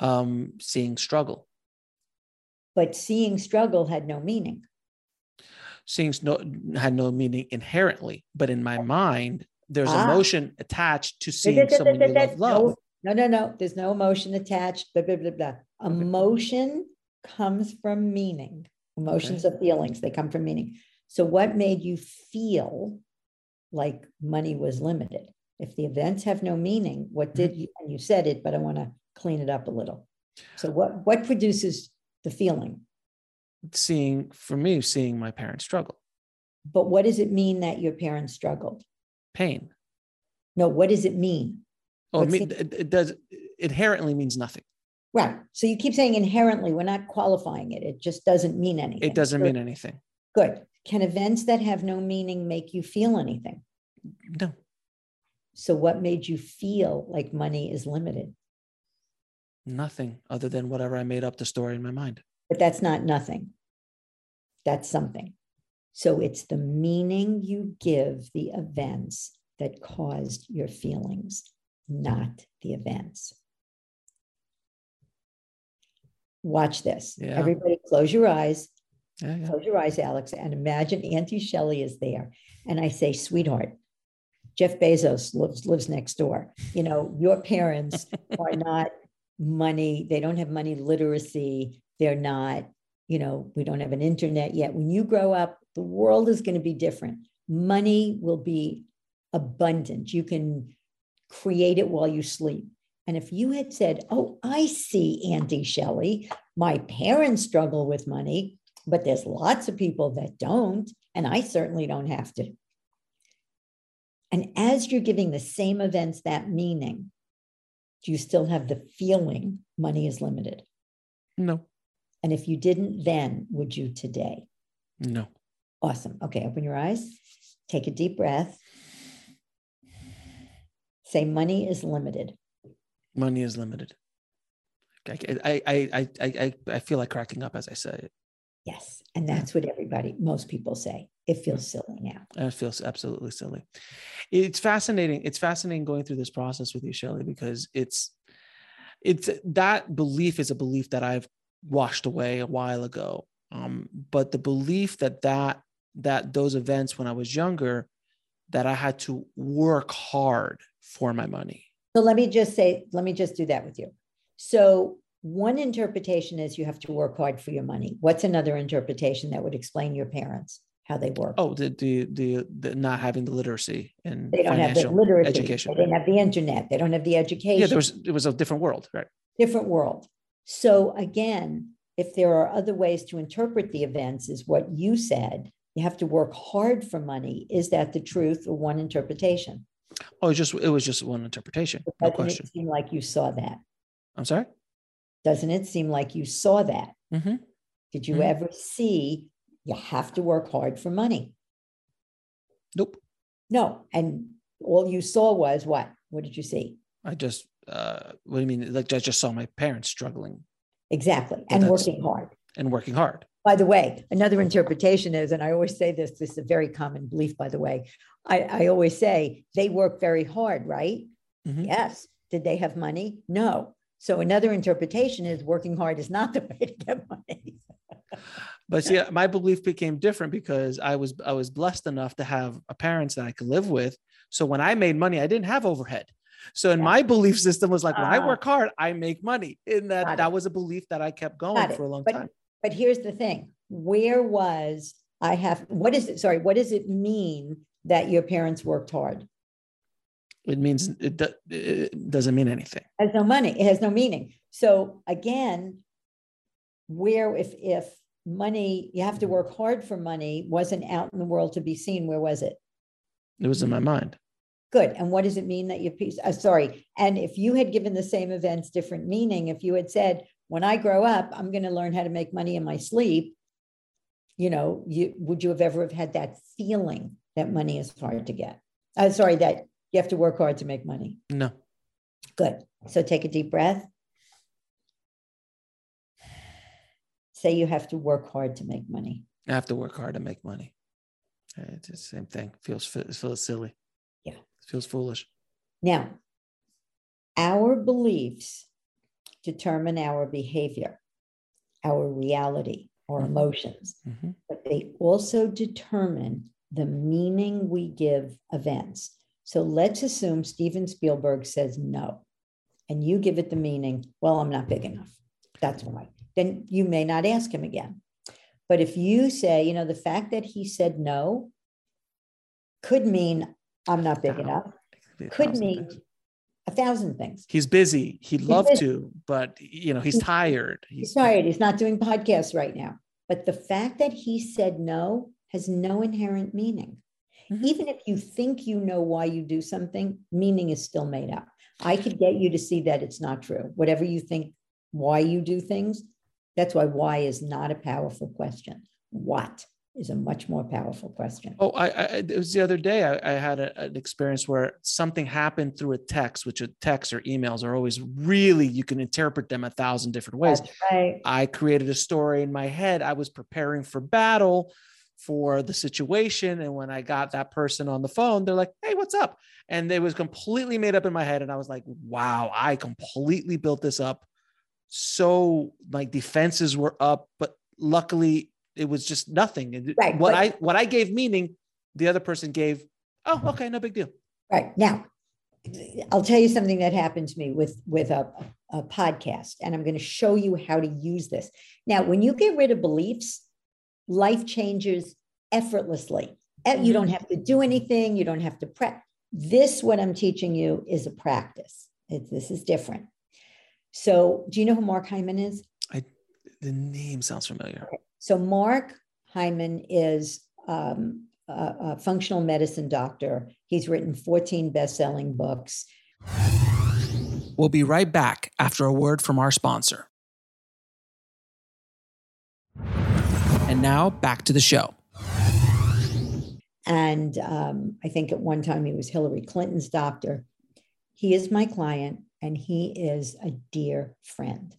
Um, seeing struggle, But seeing struggle had no meaning. seeing no had no meaning inherently, but in my mind, there's Ah. emotion attached to seeing da- someone you love love. No, no, no, there's no emotion attached, blah, blah, blah, blah. Emotion comes from meaning. Emotions are feelings, they come from meaning. So what made you feel like money was limited? If the events have no meaning, what did you, and you said it, but I want to clean it up a little. So what, what produces the feeling? Seeing for me, seeing my parents struggle, But what does it mean that your parents struggled? pain. No, what does it mean? Oh, it, mean, it, it does inherently means nothing. Right. So you keep saying inherently, we're not qualifying it. It just doesn't mean anything. It doesn't So- mean anything. Good. Can events that have no meaning make you feel anything? No, So, what made you feel like money is limited? Nothing other than whatever I made up the story in my mind. But that's not nothing. That's something. So, it's the meaning you give the events that caused your feelings, not the events. Watch this. Yeah. Everybody, close your eyes. Yeah, yeah. Close your eyes, Alex, and imagine Auntie Shelley is there. And I say, sweetheart, Jeff Bezos lives, lives next door. You know, your parents [LAUGHS] are not money, they don't have money literacy. They're not, you know, we don't have an internet yet. When you grow up, the world is going to be different. Money will be abundant. You can create it while you sleep. And if you had said, Oh, I see, Auntie Shelley, my parents struggle with money, but there's lots of people that don't, and I certainly don't have to. And as you're giving the same events that meaning, do you still have the feeling money is limited? No, And if you didn't then, would you today? no. Awesome. Okay, open your eyes. Take a deep breath. Say money is limited. Money is limited. I, I, I, I, I, I feel like cracking up as I say it. Yes. And that's what everybody, most people say. It feels silly now. It feels absolutely silly. It's fascinating. It's fascinating going through this process with you, Shelley, because it's it's that belief is a belief that I've washed away a while ago. Um, but the belief that that that those events when I was younger, that I had to work hard for my money. So let me just say, let me just do that with you. So one interpretation is you have to work hard for your money. What's another interpretation that would explain your parents how they work? Oh, the the the, the not having the literacy and they don't have the literacy. education. They don't have the internet. They don't have the education. Yeah, there was it was a different world, right? different world. So again, if there are other ways to interpret the events, is what you said. You have to work hard for money. Is that the truth or one interpretation? Oh, it was just it was just one interpretation, no question. it seem like you saw that? I'm sorry. Doesn't it seem like you saw that? hmm Did you Mhm. ever see you have to work hard for money? Nope. No. And all you saw was what? What did you see? I just uh what do you mean? Like I just saw my parents struggling Exactly. And working hard. and working hard. By the way, another interpretation is, and I always say this, this is a very common belief, by the way. I, I always say they work very hard, right? Mhm. Yes. Did they have money? No. So another interpretation is working hard is not the [LAUGHS] way to get money. But see, my belief became different because I was I was blessed enough to have a parents that I could live with. So when I made money, I didn't have overhead. So in Yeah. my belief system was like when I Ah. work hard, I make money. And Got that it. that was a belief that I kept going Got for a long But- time. But here's the thing where was I have, what is it? Sorry, what does it mean that your parents worked hard? It means it, do- it doesn't mean anything. It has no money, it has no meaning. So again, where if if money, you have to work hard for money, wasn't out in the world to be seen, where was it? It was in my mind. Good. And what does it mean that you piece? Uh, sorry. And if you had given the same events different meaning, if you had said, "When I grow up, I'm going to learn how to make money in my sleep," you know, you would you have ever have had that feeling that money is hard to get? Uh, sorry, that you have to work hard to make money. No. Good. So take a deep breath. Say you have to work hard to make money. I have to work hard to make money. Uh, It's the same thing. Feels fe- feels silly. Yeah. Feels foolish. Now, our beliefs determine our behavior, our reality, our Mhm. emotions, Mhm. but they also determine the meaning we give events. So let's assume Steven Spielberg says no, and you give it the meaning, well, I'm not big enough. That's why. Then you may not ask him again. But if you say, you know, the fact that he said no could mean I'm not big enough, could be a could thousand mean things. a thousand things. he's busy. He'd love busy. to, but you know he's He's- tired. He's tired. He's not doing podcasts right now. But the fact that he said no has no inherent meaning. Mhm. Even if you think you know why you do something, meaning is still made up. I could get you to see that it's not true. Whatever you think why you do things, that's why why is not a powerful question. What is a much more powerful question. Oh, I, I it was the other day. I, I had a, an experience where something happened through a text, which a text or emails are always really you can interpret them a thousand different ways. Right. I created a story in my head. I was preparing for battle for the situation. And when I got that person on the phone, they're like, hey, what's up? And it was completely made up in my head. And I was like, wow, I completely built this up. So my defenses were up, but luckily it was just nothing. And Right, what but- I what I gave meaning, the other person gave, oh, uh-huh. okay, no big deal. Right now, I'll tell you something that happened to me with with a, a podcast, and I'm going to show you how to use this. Now, when you get rid of beliefs, life changes effortlessly. Eh, You don't have to do anything. You don't have to prep. This, what I'm teaching you, is a practice. It, this is different. So, do you know who Mark Hyman is? I The name sounds familiar. So Mark Hyman is um, a, a functional medicine doctor. He's written 14 best-selling books. We'll be right back after a word from our sponsor. And now back to the show. And um, I think at one time he was Hillary Clinton's doctor. He is my client and he is a dear friend.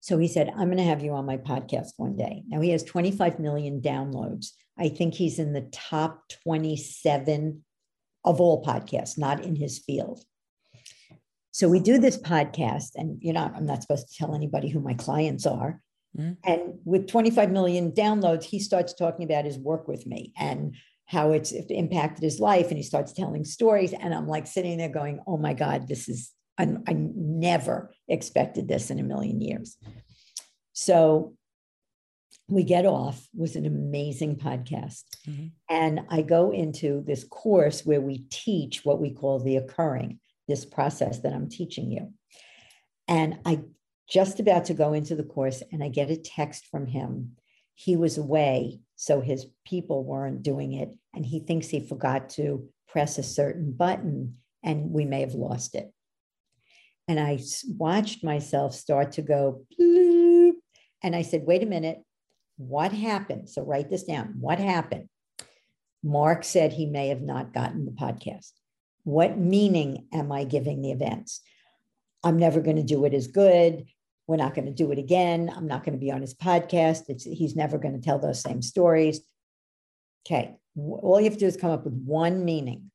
So he said, I'm going to have you on my podcast one day. Now he has 25 million downloads. I think he's in the top 27 of all podcasts, not in his field. So we do this podcast, and you know, I'm not supposed to tell anybody who my clients are. Mm-hmm. And with 25 million downloads, he starts talking about his work with me and how it's impacted his life. And he starts telling stories. And I'm like sitting there going, oh my God, this is, I, I never expected this in a million years. So we get off was an amazing podcast mm-hmm. and i go into this course where we teach what we call the occurring this process that i'm teaching you and i just about to go into the course and I get a text from him. He was away, so his people weren't doing it. And he thinks he forgot to press a certain button and we may have lost it. And I watched myself start to go, Bloop. and I said, wait a minute, what happened? So write this down. What happened? Mark said he may have not gotten the podcast. What meaning am I giving the events? I'm never going to do it as good. We're not going to do it again. I'm not going to be on his podcast. It's, he's never going to tell those same stories. Okay. All you have to do is come up with one meaning.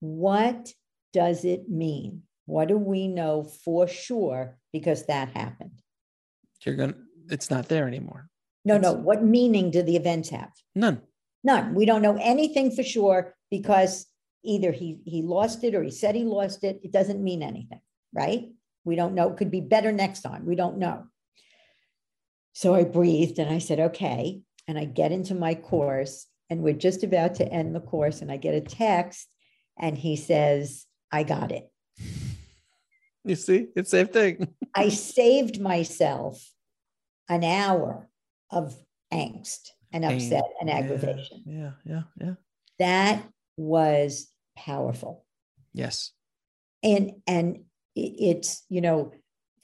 What does it mean? What do we know for sure because that happened? You're going to, it's not there anymore. No, it's, no. What meaning do the events have? None. None. We don't know anything for sure because either he he lost it or he said he lost it. It doesn't mean anything, right? We don't know. It could be better next time. We don't know. So I breathed and I said, okay. And I get into my course and we're just about to end the course. And I get a text and he says, I got it. You see, it's the same thing. I saved myself an hour of angst and upset and aggravation. Yeah, yeah, yeah. That was powerful. Yes. And and it's you know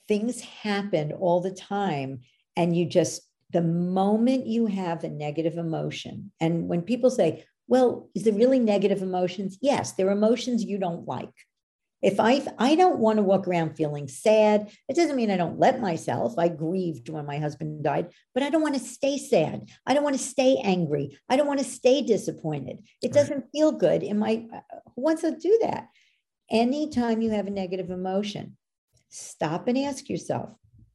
things happen all the time and you just the moment you have a negative emotion and when people say well is there really negative emotions? Yes there are emotions you don't like. If i i don't want to walk around feeling sad it doesn't mean i don't let myself. I grieved when my husband died but i don't want to stay sad. I don't want to stay angry. I don't want to stay disappointed. It doesn't feel good in my uh, who wants to do that anytime you have a negative emotion, stop and ask yourself,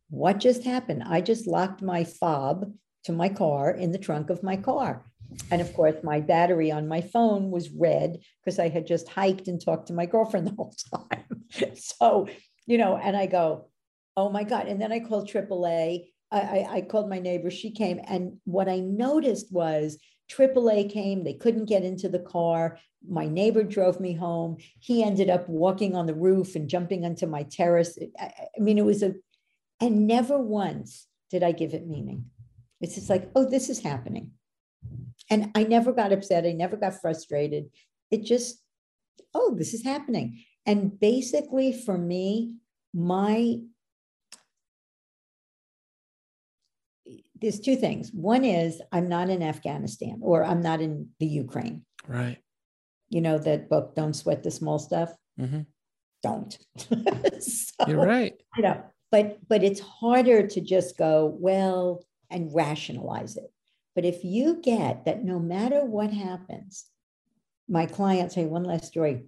what just happened? I just locked my fob to my car in the trunk of my car. And of course, my battery on my phone was red because I had just hiked and talked to my girlfriend [LAUGHS] the whole time. so, you know, and I go, oh my God. And then I called AAA. I, I, I called my neighbor. She came. And what I noticed was AAA came, they couldn't get into the car. My neighbor drove me home. He ended up walking on the roof and jumping onto my terrace. I, I mean, it was a, and never once did I give it meaning. It's just like, oh, this is happening. And I never got upset. I never got frustrated. It just, oh, this is happening. And basically, for me, my there's two things. One is I'm not in Afghanistan or I'm not in the Ukraine. Right. You know that book, Don't Sweat the Small Stuff? Mm-hmm. Don't. [LAUGHS] so, You're right. You know, but but it's harder to just go, well, and rationalize it. But if you get that no matter what happens, my client, say one last story.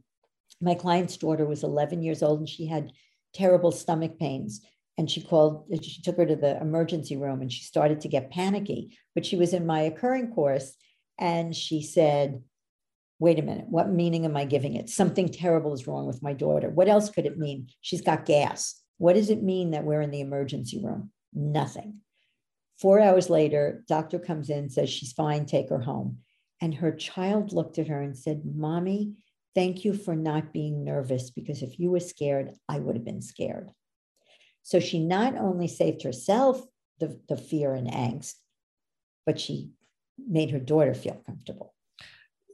My client's daughter was 11 years old and she had terrible stomach pains and she called she took her to the emergency room and she started to get panicky. But she was in my occurring course and she said wait a minute what meaning am i giving it? Something terrible is wrong with my daughter. What else could it mean? She's got gas. What does it mean that we're in the emergency room? Nothing. Four hours later doctor comes in says she's fine take her home. And her child looked at her and said mommy thank you for not being nervous because if you were scared i would have been scared so she not only saved herself the, the fear and angst, but she made her daughter feel comfortable.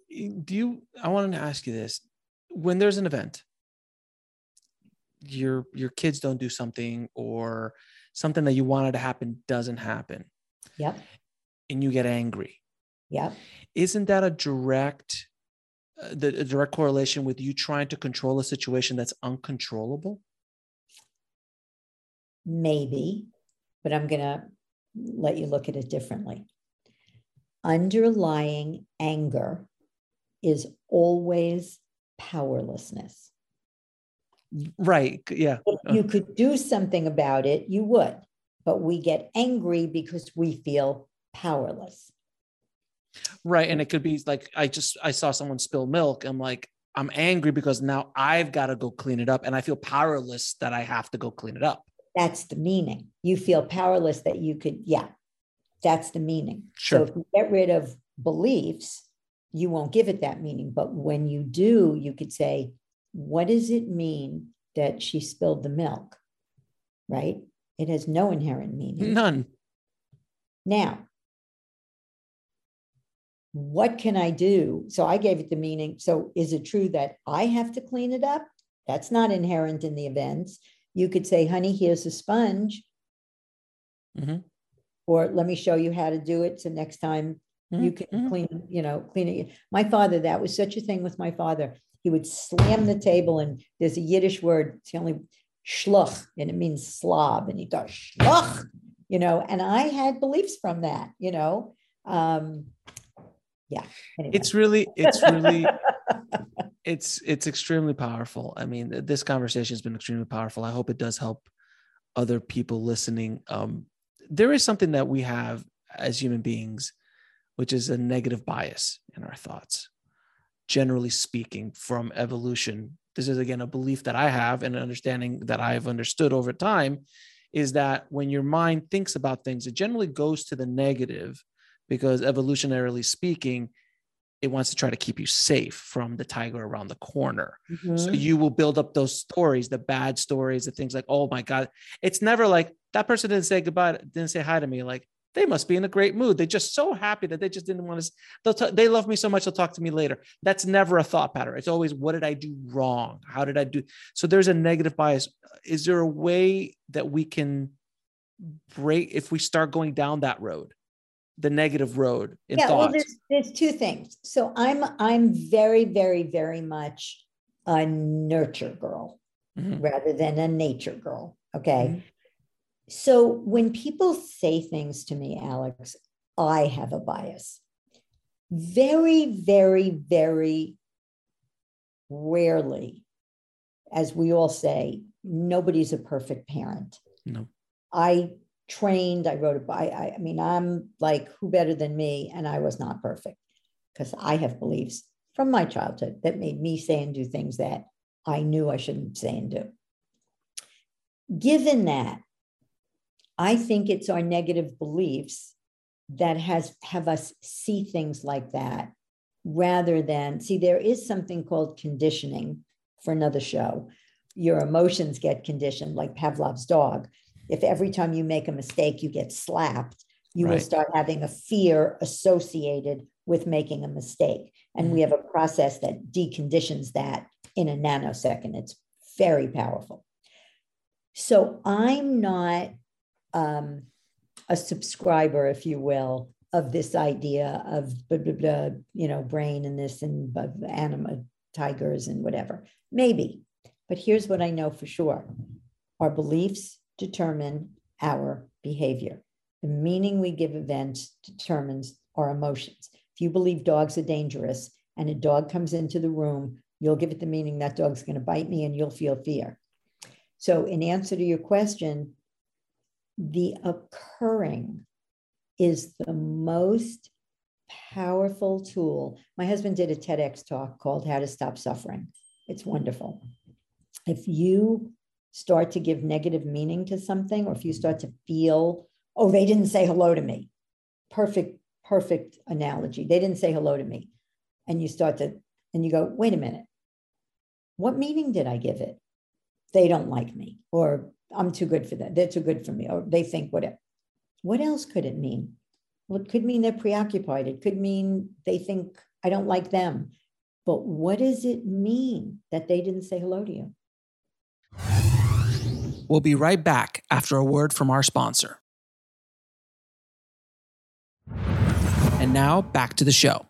Do you, I wanted to ask you this when there's an event, your your kids don't do something or something that you wanted to happen doesn't happen Yep. and you get angry Yep. isn't that a direct uh, the a direct correlation with you trying to control a situation that's uncontrollable Maybe, but I'm going to let you look at it differently. Underlying anger is always powerlessness. right yeah If uh-huh. you could do something about it, you would, but we get angry because we feel powerless. right and it could be like i just i saw someone spill milk i'm like i'm angry because now i've got to go clean it up and i feel powerless that i have to go clean it up That's the meaning. You feel powerless that you could, yeah, that's the meaning. Sure. So if you get rid of beliefs, you won't give it that meaning. But when you do, you could say, what does it mean that she spilled the milk? Right? It has no inherent meaning. none Now, what can I do? So I gave it the meaning. So is it true that I have to clean it up? That's not inherent in the events. You could say, honey, here's a sponge. Mhm. Or let me show you how to do it. So next time you Mhm, can mhm. clean, you know, clean it. My father, that was such a thing with my father. He would slam the table and there's a Yiddish word, it's the only schluch, and it means slob. And he goes, schluch, you know, and I had beliefs from that, you know. Um, yeah. anyway. it's really it's really [LAUGHS] it's it's extremely powerful. I mean this conversation has been extremely powerful. I hope it does help other people listening. Um there is something that we have as human beings which is a negative bias in our thoughts generally speaking from evolution. This is again a belief that i have and an understanding that i've understood over time is that when your mind thinks about things it generally goes to the negative because evolutionarily speaking it wants to try to keep you safe from the tiger around the corner so Mhm. you will build up those stories, the bad stories, the things like, oh my God. It's never like that person didn't say goodbye, didn't say hi to me. Like they must be in a great mood. They're just so happy that they just didn't want to. They'll t- they love me so much. They'll talk to me later. That's never a thought pattern. It's always, what did I do wrong? How did I do? So there's a negative bias. Is there a way that we can break if we start going down that road, the negative road in yeah, well, there's, there's two things. So I'm I'm very, very, very much a nurture girl Mhm. rather than a nature girl. Okay. Mhm. So when people say things to me, Alex, I have a bias. Very, very, very rarely, as we all say, nobody's a perfect parent. No. I trained, I wrote a I, I mean, I'm like, who better than me? And I was not perfect because I have beliefs from my childhood that made me say and do things that I knew I shouldn't say and do. Given that, I think it's our negative beliefs that has have us see things like that rather than see there is something called conditioning for another show. Your emotions get conditioned like Pavlov's dog. If every time you make a mistake you get slapped, you will start having a fear associated with making a mistake. And we have a process that deconditions that in a nanosecond. It's very powerful. So I'm not um, a subscriber, if you will, of this idea of blah, blah, blah, you know, brain and this and anima, tigers and whatever. Maybe. But here's what I know for sure our beliefs determine our behavior. The meaning we give events determines our emotions. If you believe dogs are dangerous and a dog comes into the room, you'll give it the meaning that dog's going to bite me and you'll feel fear. So, in answer to your question, the occurring is the most powerful tool. My husband did a TEDx talk called How to Stop Suffering. It's wonderful. If you start to give negative meaning to something, or if you start to feel, oh, they didn't say hello to me, perfect, perfect analogy. They didn't say hello to me. And you start to, and you go, wait a minute, what meaning did I give it? They don't like me, or I'm too good for them. They're too good for me, or they think whatever. what else could it mean? Well, it could mean they're preoccupied. It could mean they think I don't like them. But what does it mean that they didn't say hello to you? We'll be right back after a word from our sponsor. And now back to the show.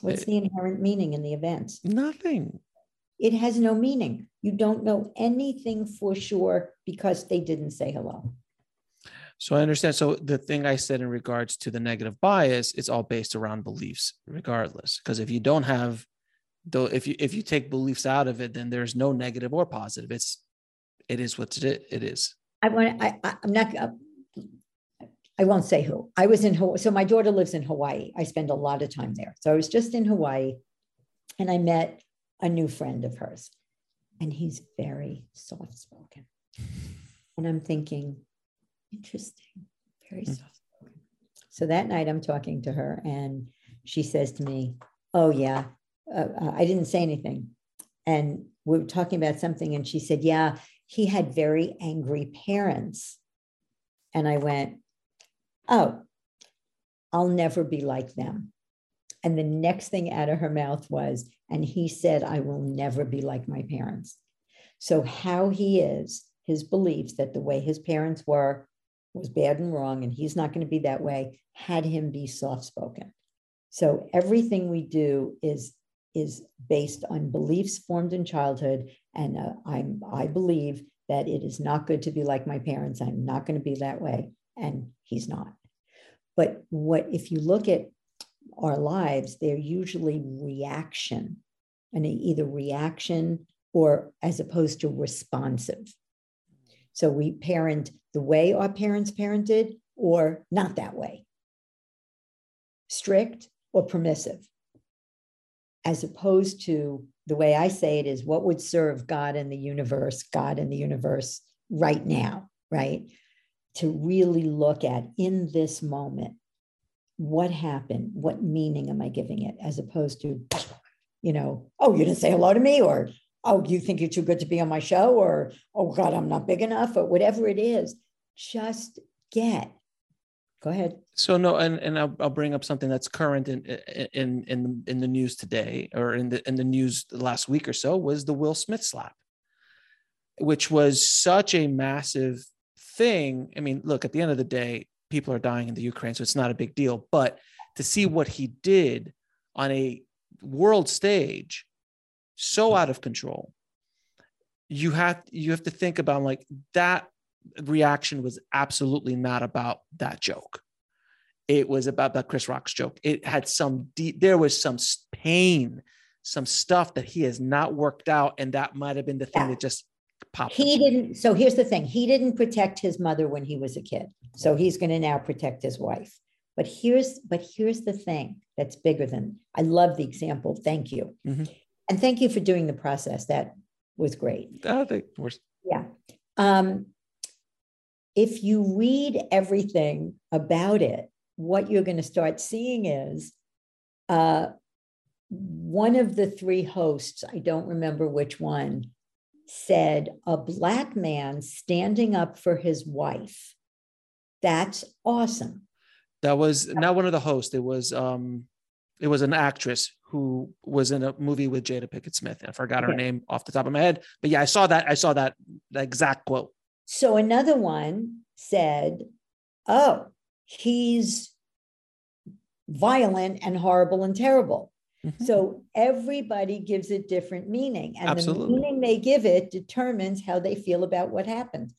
What's the inherent meaning in the event? Nothing. It has no meaning. You don't know anything for sure because they didn't say hello. So I understand. So the thing I said in regards to the negative bias, it's all based around beliefs, regardless. Because if you don't have though if you if you take beliefs out of it, then there's no negative or positive. It's it is what it it is. I want. I, I'm not. Uh, I won't say who. I was in Hawaii. So my daughter lives in Hawaii. I spend a lot of time there. So I was just in Hawaii, and I met a new friend of hers, and he's very soft spoken. [LAUGHS] And I'm thinking, interesting, very Mm. soft spoken. So that night I'm talking to her, and she says to me, "Oh yeah, uh, uh, I didn't say anything." And we were talking about something, and she said, "Yeah, he had very angry parents." And I went, "Oh, I'll never be like them." And the next thing out of her mouth was, and he said, I will never be like my parents. So, how he is, his beliefs that the way his parents were was bad and wrong, and he's not going to be that way, had him be soft spoken. So, everything we do is is based on beliefs formed in childhood. And uh, i'm i believe that it is not good to be like my parents. I'm not going to be that way. And he's not. But what if you look at our lives they're usually reaction and either reaction or as opposed to responsive. So we parent the way our parents parented or not that way. Strict or permissive as opposed to the way I say it is what would serve God and the universe, God and the universe right now, right? To really look at in this moment, what happened? What meaning am I giving it? As opposed to, you know, oh, you didn't say hello to me, or oh, you think you're too good to be on my show, or oh, God, I'm not big enough, or whatever it is. Just get. Go ahead. So no, and and I'll, I'll bring up something that's current in in in in the news today, or in the in the news the last week or so, was the Will Smith slap, which was such a massive thing. I mean, look, at the end of the day, people are dying in the Ukraine, so it's not a big deal. But to see what he did on a world stage, so out of control, you have you have to think about like that reaction was absolutely not about that joke. It was about that Chris Rock's joke. It had some deep, there was some pain, some stuff that he has not worked out. And that might have been the thing Yeah. that just popped. He didn't. So here's the thing he didn't protect his mother when he was a kid. So he's going to now protect his wife. But here's but here's the thing that's bigger than I love the example. Thank you. Mhm. And thank you for doing the process. That was great. I think we're- Yeah. Um, if you read everything about it, what you're going to start seeing is uh, one of the three hosts, I don't remember which one, said a black man standing up for his wife. That's awesome. that was not one of the hosts. It was um, it was an actress who was in a movie with Jada Pinkett Smith. I forgot her Okay. name off the top of my head, but yeah, I saw that. I saw that that exact quote. So another one said, Oh, he's violent and horrible and terrible. Mhm. So everybody gives it different meaning. And Absolutely. the meaning they give it determines how they feel about what happened.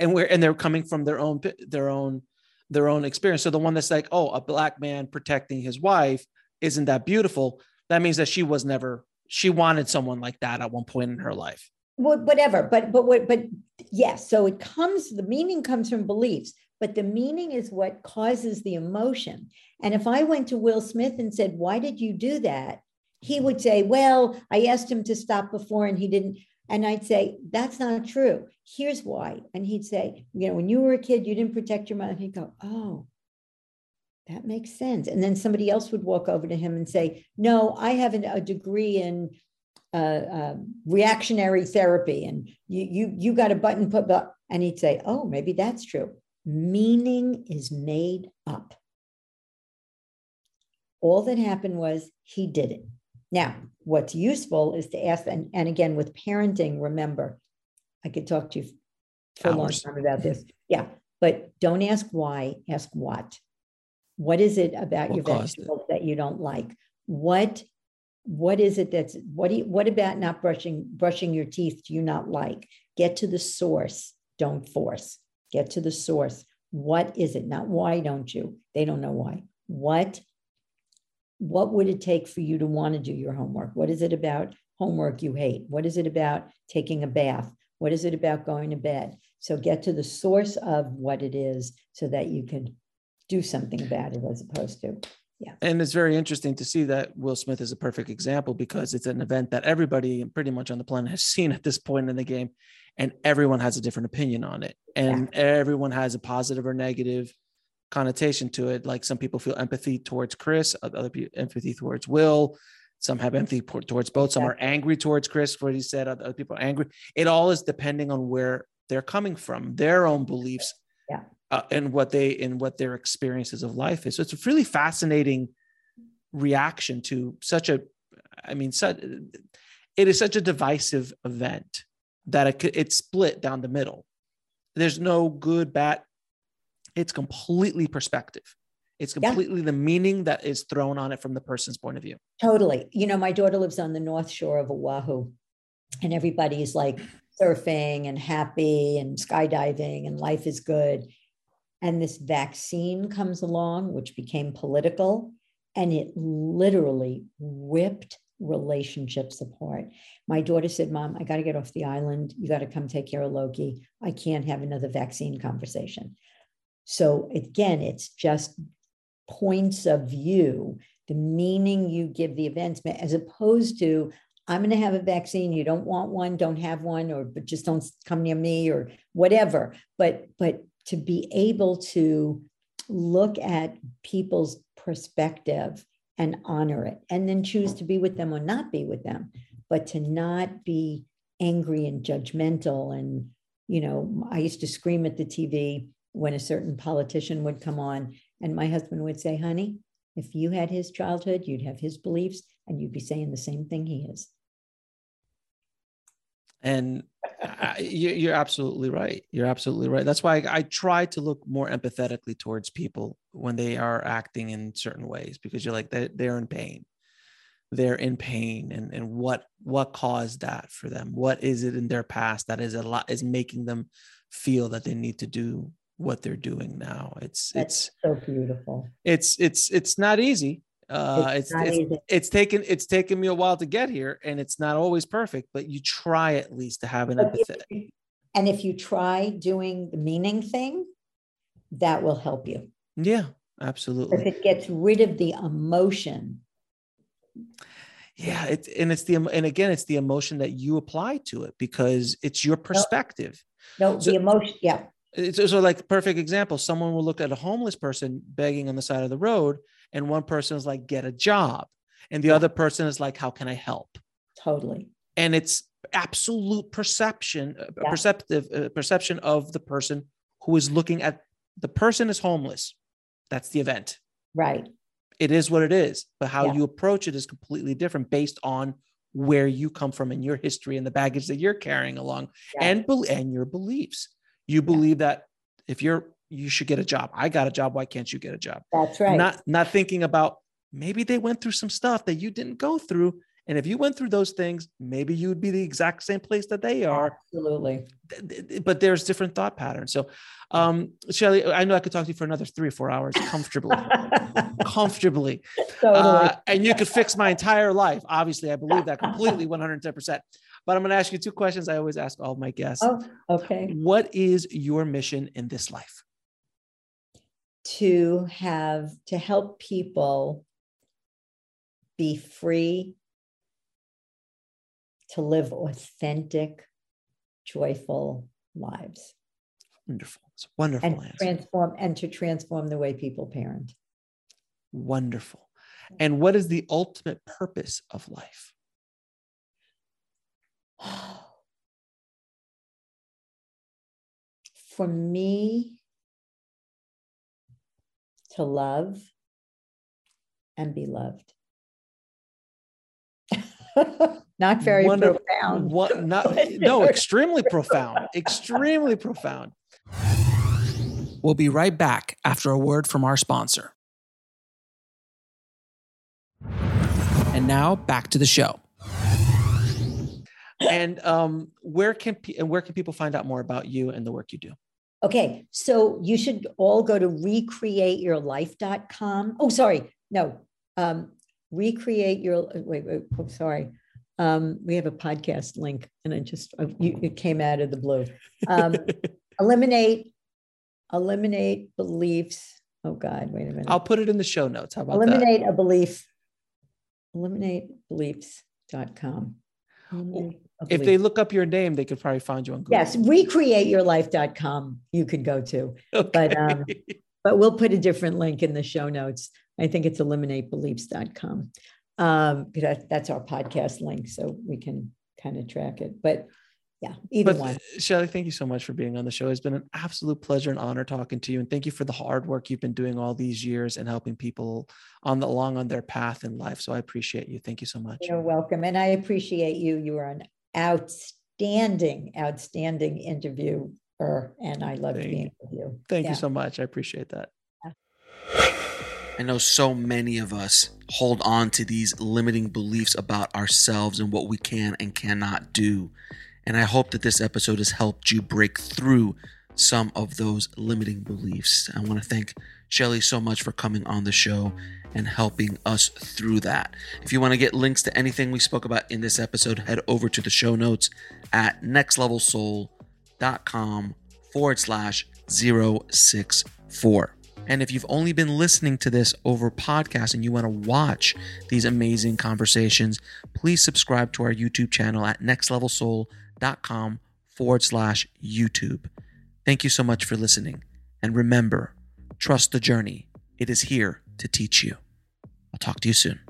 and we're and they're coming from their own their own their own experience. So the one that's like, oh, a black man protecting his wife isn't that beautiful. That means that she was never she wanted someone like that at one point in her life. Wha- Whatever, but but what but yes, so it comes, the meaning comes from beliefs, but the meaning is what causes the emotion. And if I went to Will Smith and said, Why did you do that? He would say, Well, I asked him to stop before and he didn't. And I'd say, That's not true. Here's why. And he'd say, You know, when you were a kid, you didn't protect your mother. He'd go, Oh, that makes sense. And then somebody else would walk over to him and say, No, I have an- a degree in uh, um, reactionary therapy, and you you you got a button put up, and he'd say, "Oh, maybe that's true." Meaning is made up. All that happened was he did it. Now, what's useful is to ask, and, and again, with parenting, remember, I could talk to you for a long time about this. Yeah, but don't ask why, ask what. What is it about What your vegetables that you don't like? What what is it that's what do you, what about not brushing brushing your teeth do you not like? Get to the source, don't force. Get to the source. What is it? Not why don't you? They don't know why. What what would it take for you to want to do your homework? What is it about homework you hate? What is it about taking a bath? What is it about going to bed? So get to the source of what it is so that you can do something about it as opposed to, And it's very interesting to see that Will Smith is a perfect example because it's an event that everybody pretty much on the planet has [LAUGHS] seen at this point in the game, and everyone has a different opinion on it, and everyone has a positive or negative connotation to it. Like some people feel empathy towards Chris, other people empathy towards Will. Some have empathy towards both. Some are angry towards Chris for what he said. Other people are angry. It all is depending on where they're coming from, their own beliefs, Yeah. Uh, and what they and what their experiences of life is. So it's a really fascinating reaction to such a, I mean, such it is such a divisive event that it it's split down the middle. There's no good, bad. It's completely perspective. It's Yeah. completely the meaning that is thrown on it from the person's point of view. totally. You know, my daughter lives on the North Shore of Oahu, and everybody's like surfing and happy and skydiving, and life is good. And this vaccine comes along, which became political, and it literally ripped relationships apart. My daughter said, Mom, I got to get off the island. You got to come take care of Loki. I can't have another vaccine conversation. So, again, it's just points of view, the meaning you give the events, as opposed to, I'm going to have a vaccine. You don't want one, don't have one, or but just don't come near me or whatever. But but to be able to look at people's perspective and honor it, and then choose to be with them or not be with them, but to not be angry and judgmental. And you know, I used to scream at the TV when a certain politician would come on, and my husband would say, "Honey, if you had his childhood, you'd have his beliefs, and you'd be saying the same thing he is." And I, you- you're absolutely right. You're absolutely right. That's why I, I try to look more empathetically towards people when they are acting in certain ways because you're like they, they're in pain. They're in pain, and and what what caused that for them? What is it in their past that is a lot is making them feel that they need to do what they're doing now? It's That's it's so beautiful. it's it's it's not easy. Uh, it's not it's, it's taken it's taken me a while to get here, and it's not always perfect, but you try at least to have an empathy. And if you try doing the meaning thing, that will help you. Yeah, absolutely. If it gets rid of the emotion, Yeah, it's and it's the and again, it's the emotion that you apply to it because it's your perspective. no, So- the emotion, yeah, It's so like perfect example. Someone will look at a homeless person begging on the side of the road, and one person is like, "Get a job," and the Yeah. other person is like, "How can I help?" totally. And it's absolute perception, uh, Yeah. perceptive uh, perception of the person who is looking at the person is homeless. That's the event. Right. it is what it is but how Yeah. you approach it is completely different based on where you come from and your history and the baggage that you're carrying along Yeah. and and your beliefs you believe that if you're you should get a job i got a job why can't you get a job That's right. not not thinking about maybe they went through some stuff that you didn't go through and if you went through those things maybe you would be the exact same place that they are Absolutely. but there's different thought patterns so um shelly i know i could talk to you for another three or four hours comfortably [LAUGHS] comfortably Totally. uh, and you could fix my entire life. Obviously, I believe that completely, 110%. But I'm going to ask you two questions I always ask all my guests. oh, okay. What is your mission in this life? To have, to help people be free to live authentic, joyful lives Wonderful. It's a wonderful and answer. transform and to transform the way people parent. wonderful. And what is the ultimate purpose of life? [SIGHS] For me, to love and be loved. [LAUGHS] not very Wonderful. profound. What, not, [LAUGHS] no, extremely profound. Extremely profound. We'll be right back after a word from our sponsor. And now back to the show. And um, where can pe- and where can people find out more about you and the work you do? Okay, so you should all go to recreateyourlife.com. Oh, sorry, no, um, recreate your. Wait, wait, oh, sorry. Um, we have a podcast link, and it just uh, you, it came out of the blue. Um, [LAUGHS] eliminate, eliminate beliefs. Oh God, wait a minute. I'll put it in the show notes. How about that? eliminate a belief. Eliminate beliefs.com. Eliminate a If they look up your name, they could probably find you on Google. yes, recreateyourlife.com. You could go to. Okay. but, um, but we'll put a different link in the show notes. I think it's eliminatebeliefs.com. Um, that, that's our podcast link, so we can kind of track it. But yeah, either but one. Shelly, thank you so much for being on the show. It's been an absolute pleasure and honor talking to you. And thank you for the hard work you've been doing all these years and helping people on the along on their path in life. So I appreciate you. Thank you so much. You're welcome. And I appreciate you. You are an outstanding, outstanding interviewer. And I loved Thank being with you. Thank Yeah. you so much. I appreciate that. I know so many of us hold on to these limiting beliefs about ourselves and what we can and cannot do. And I hope that this episode has helped you break through some of those limiting beliefs. I want to thank Shelly so much for coming on the show and helping us through that. If you want to get links to anything we spoke about in this episode, head over to the show notes at nextlevelsoul.com forward slash 064. And if you've only been listening to this over podcast and you want to watch these amazing conversations, please subscribe to our YouTube channel at nextlevelsoul.com forward slash YouTube. Thank you so much for listening. And remember, trust the journey. It is here to teach you. I'll talk to you soon.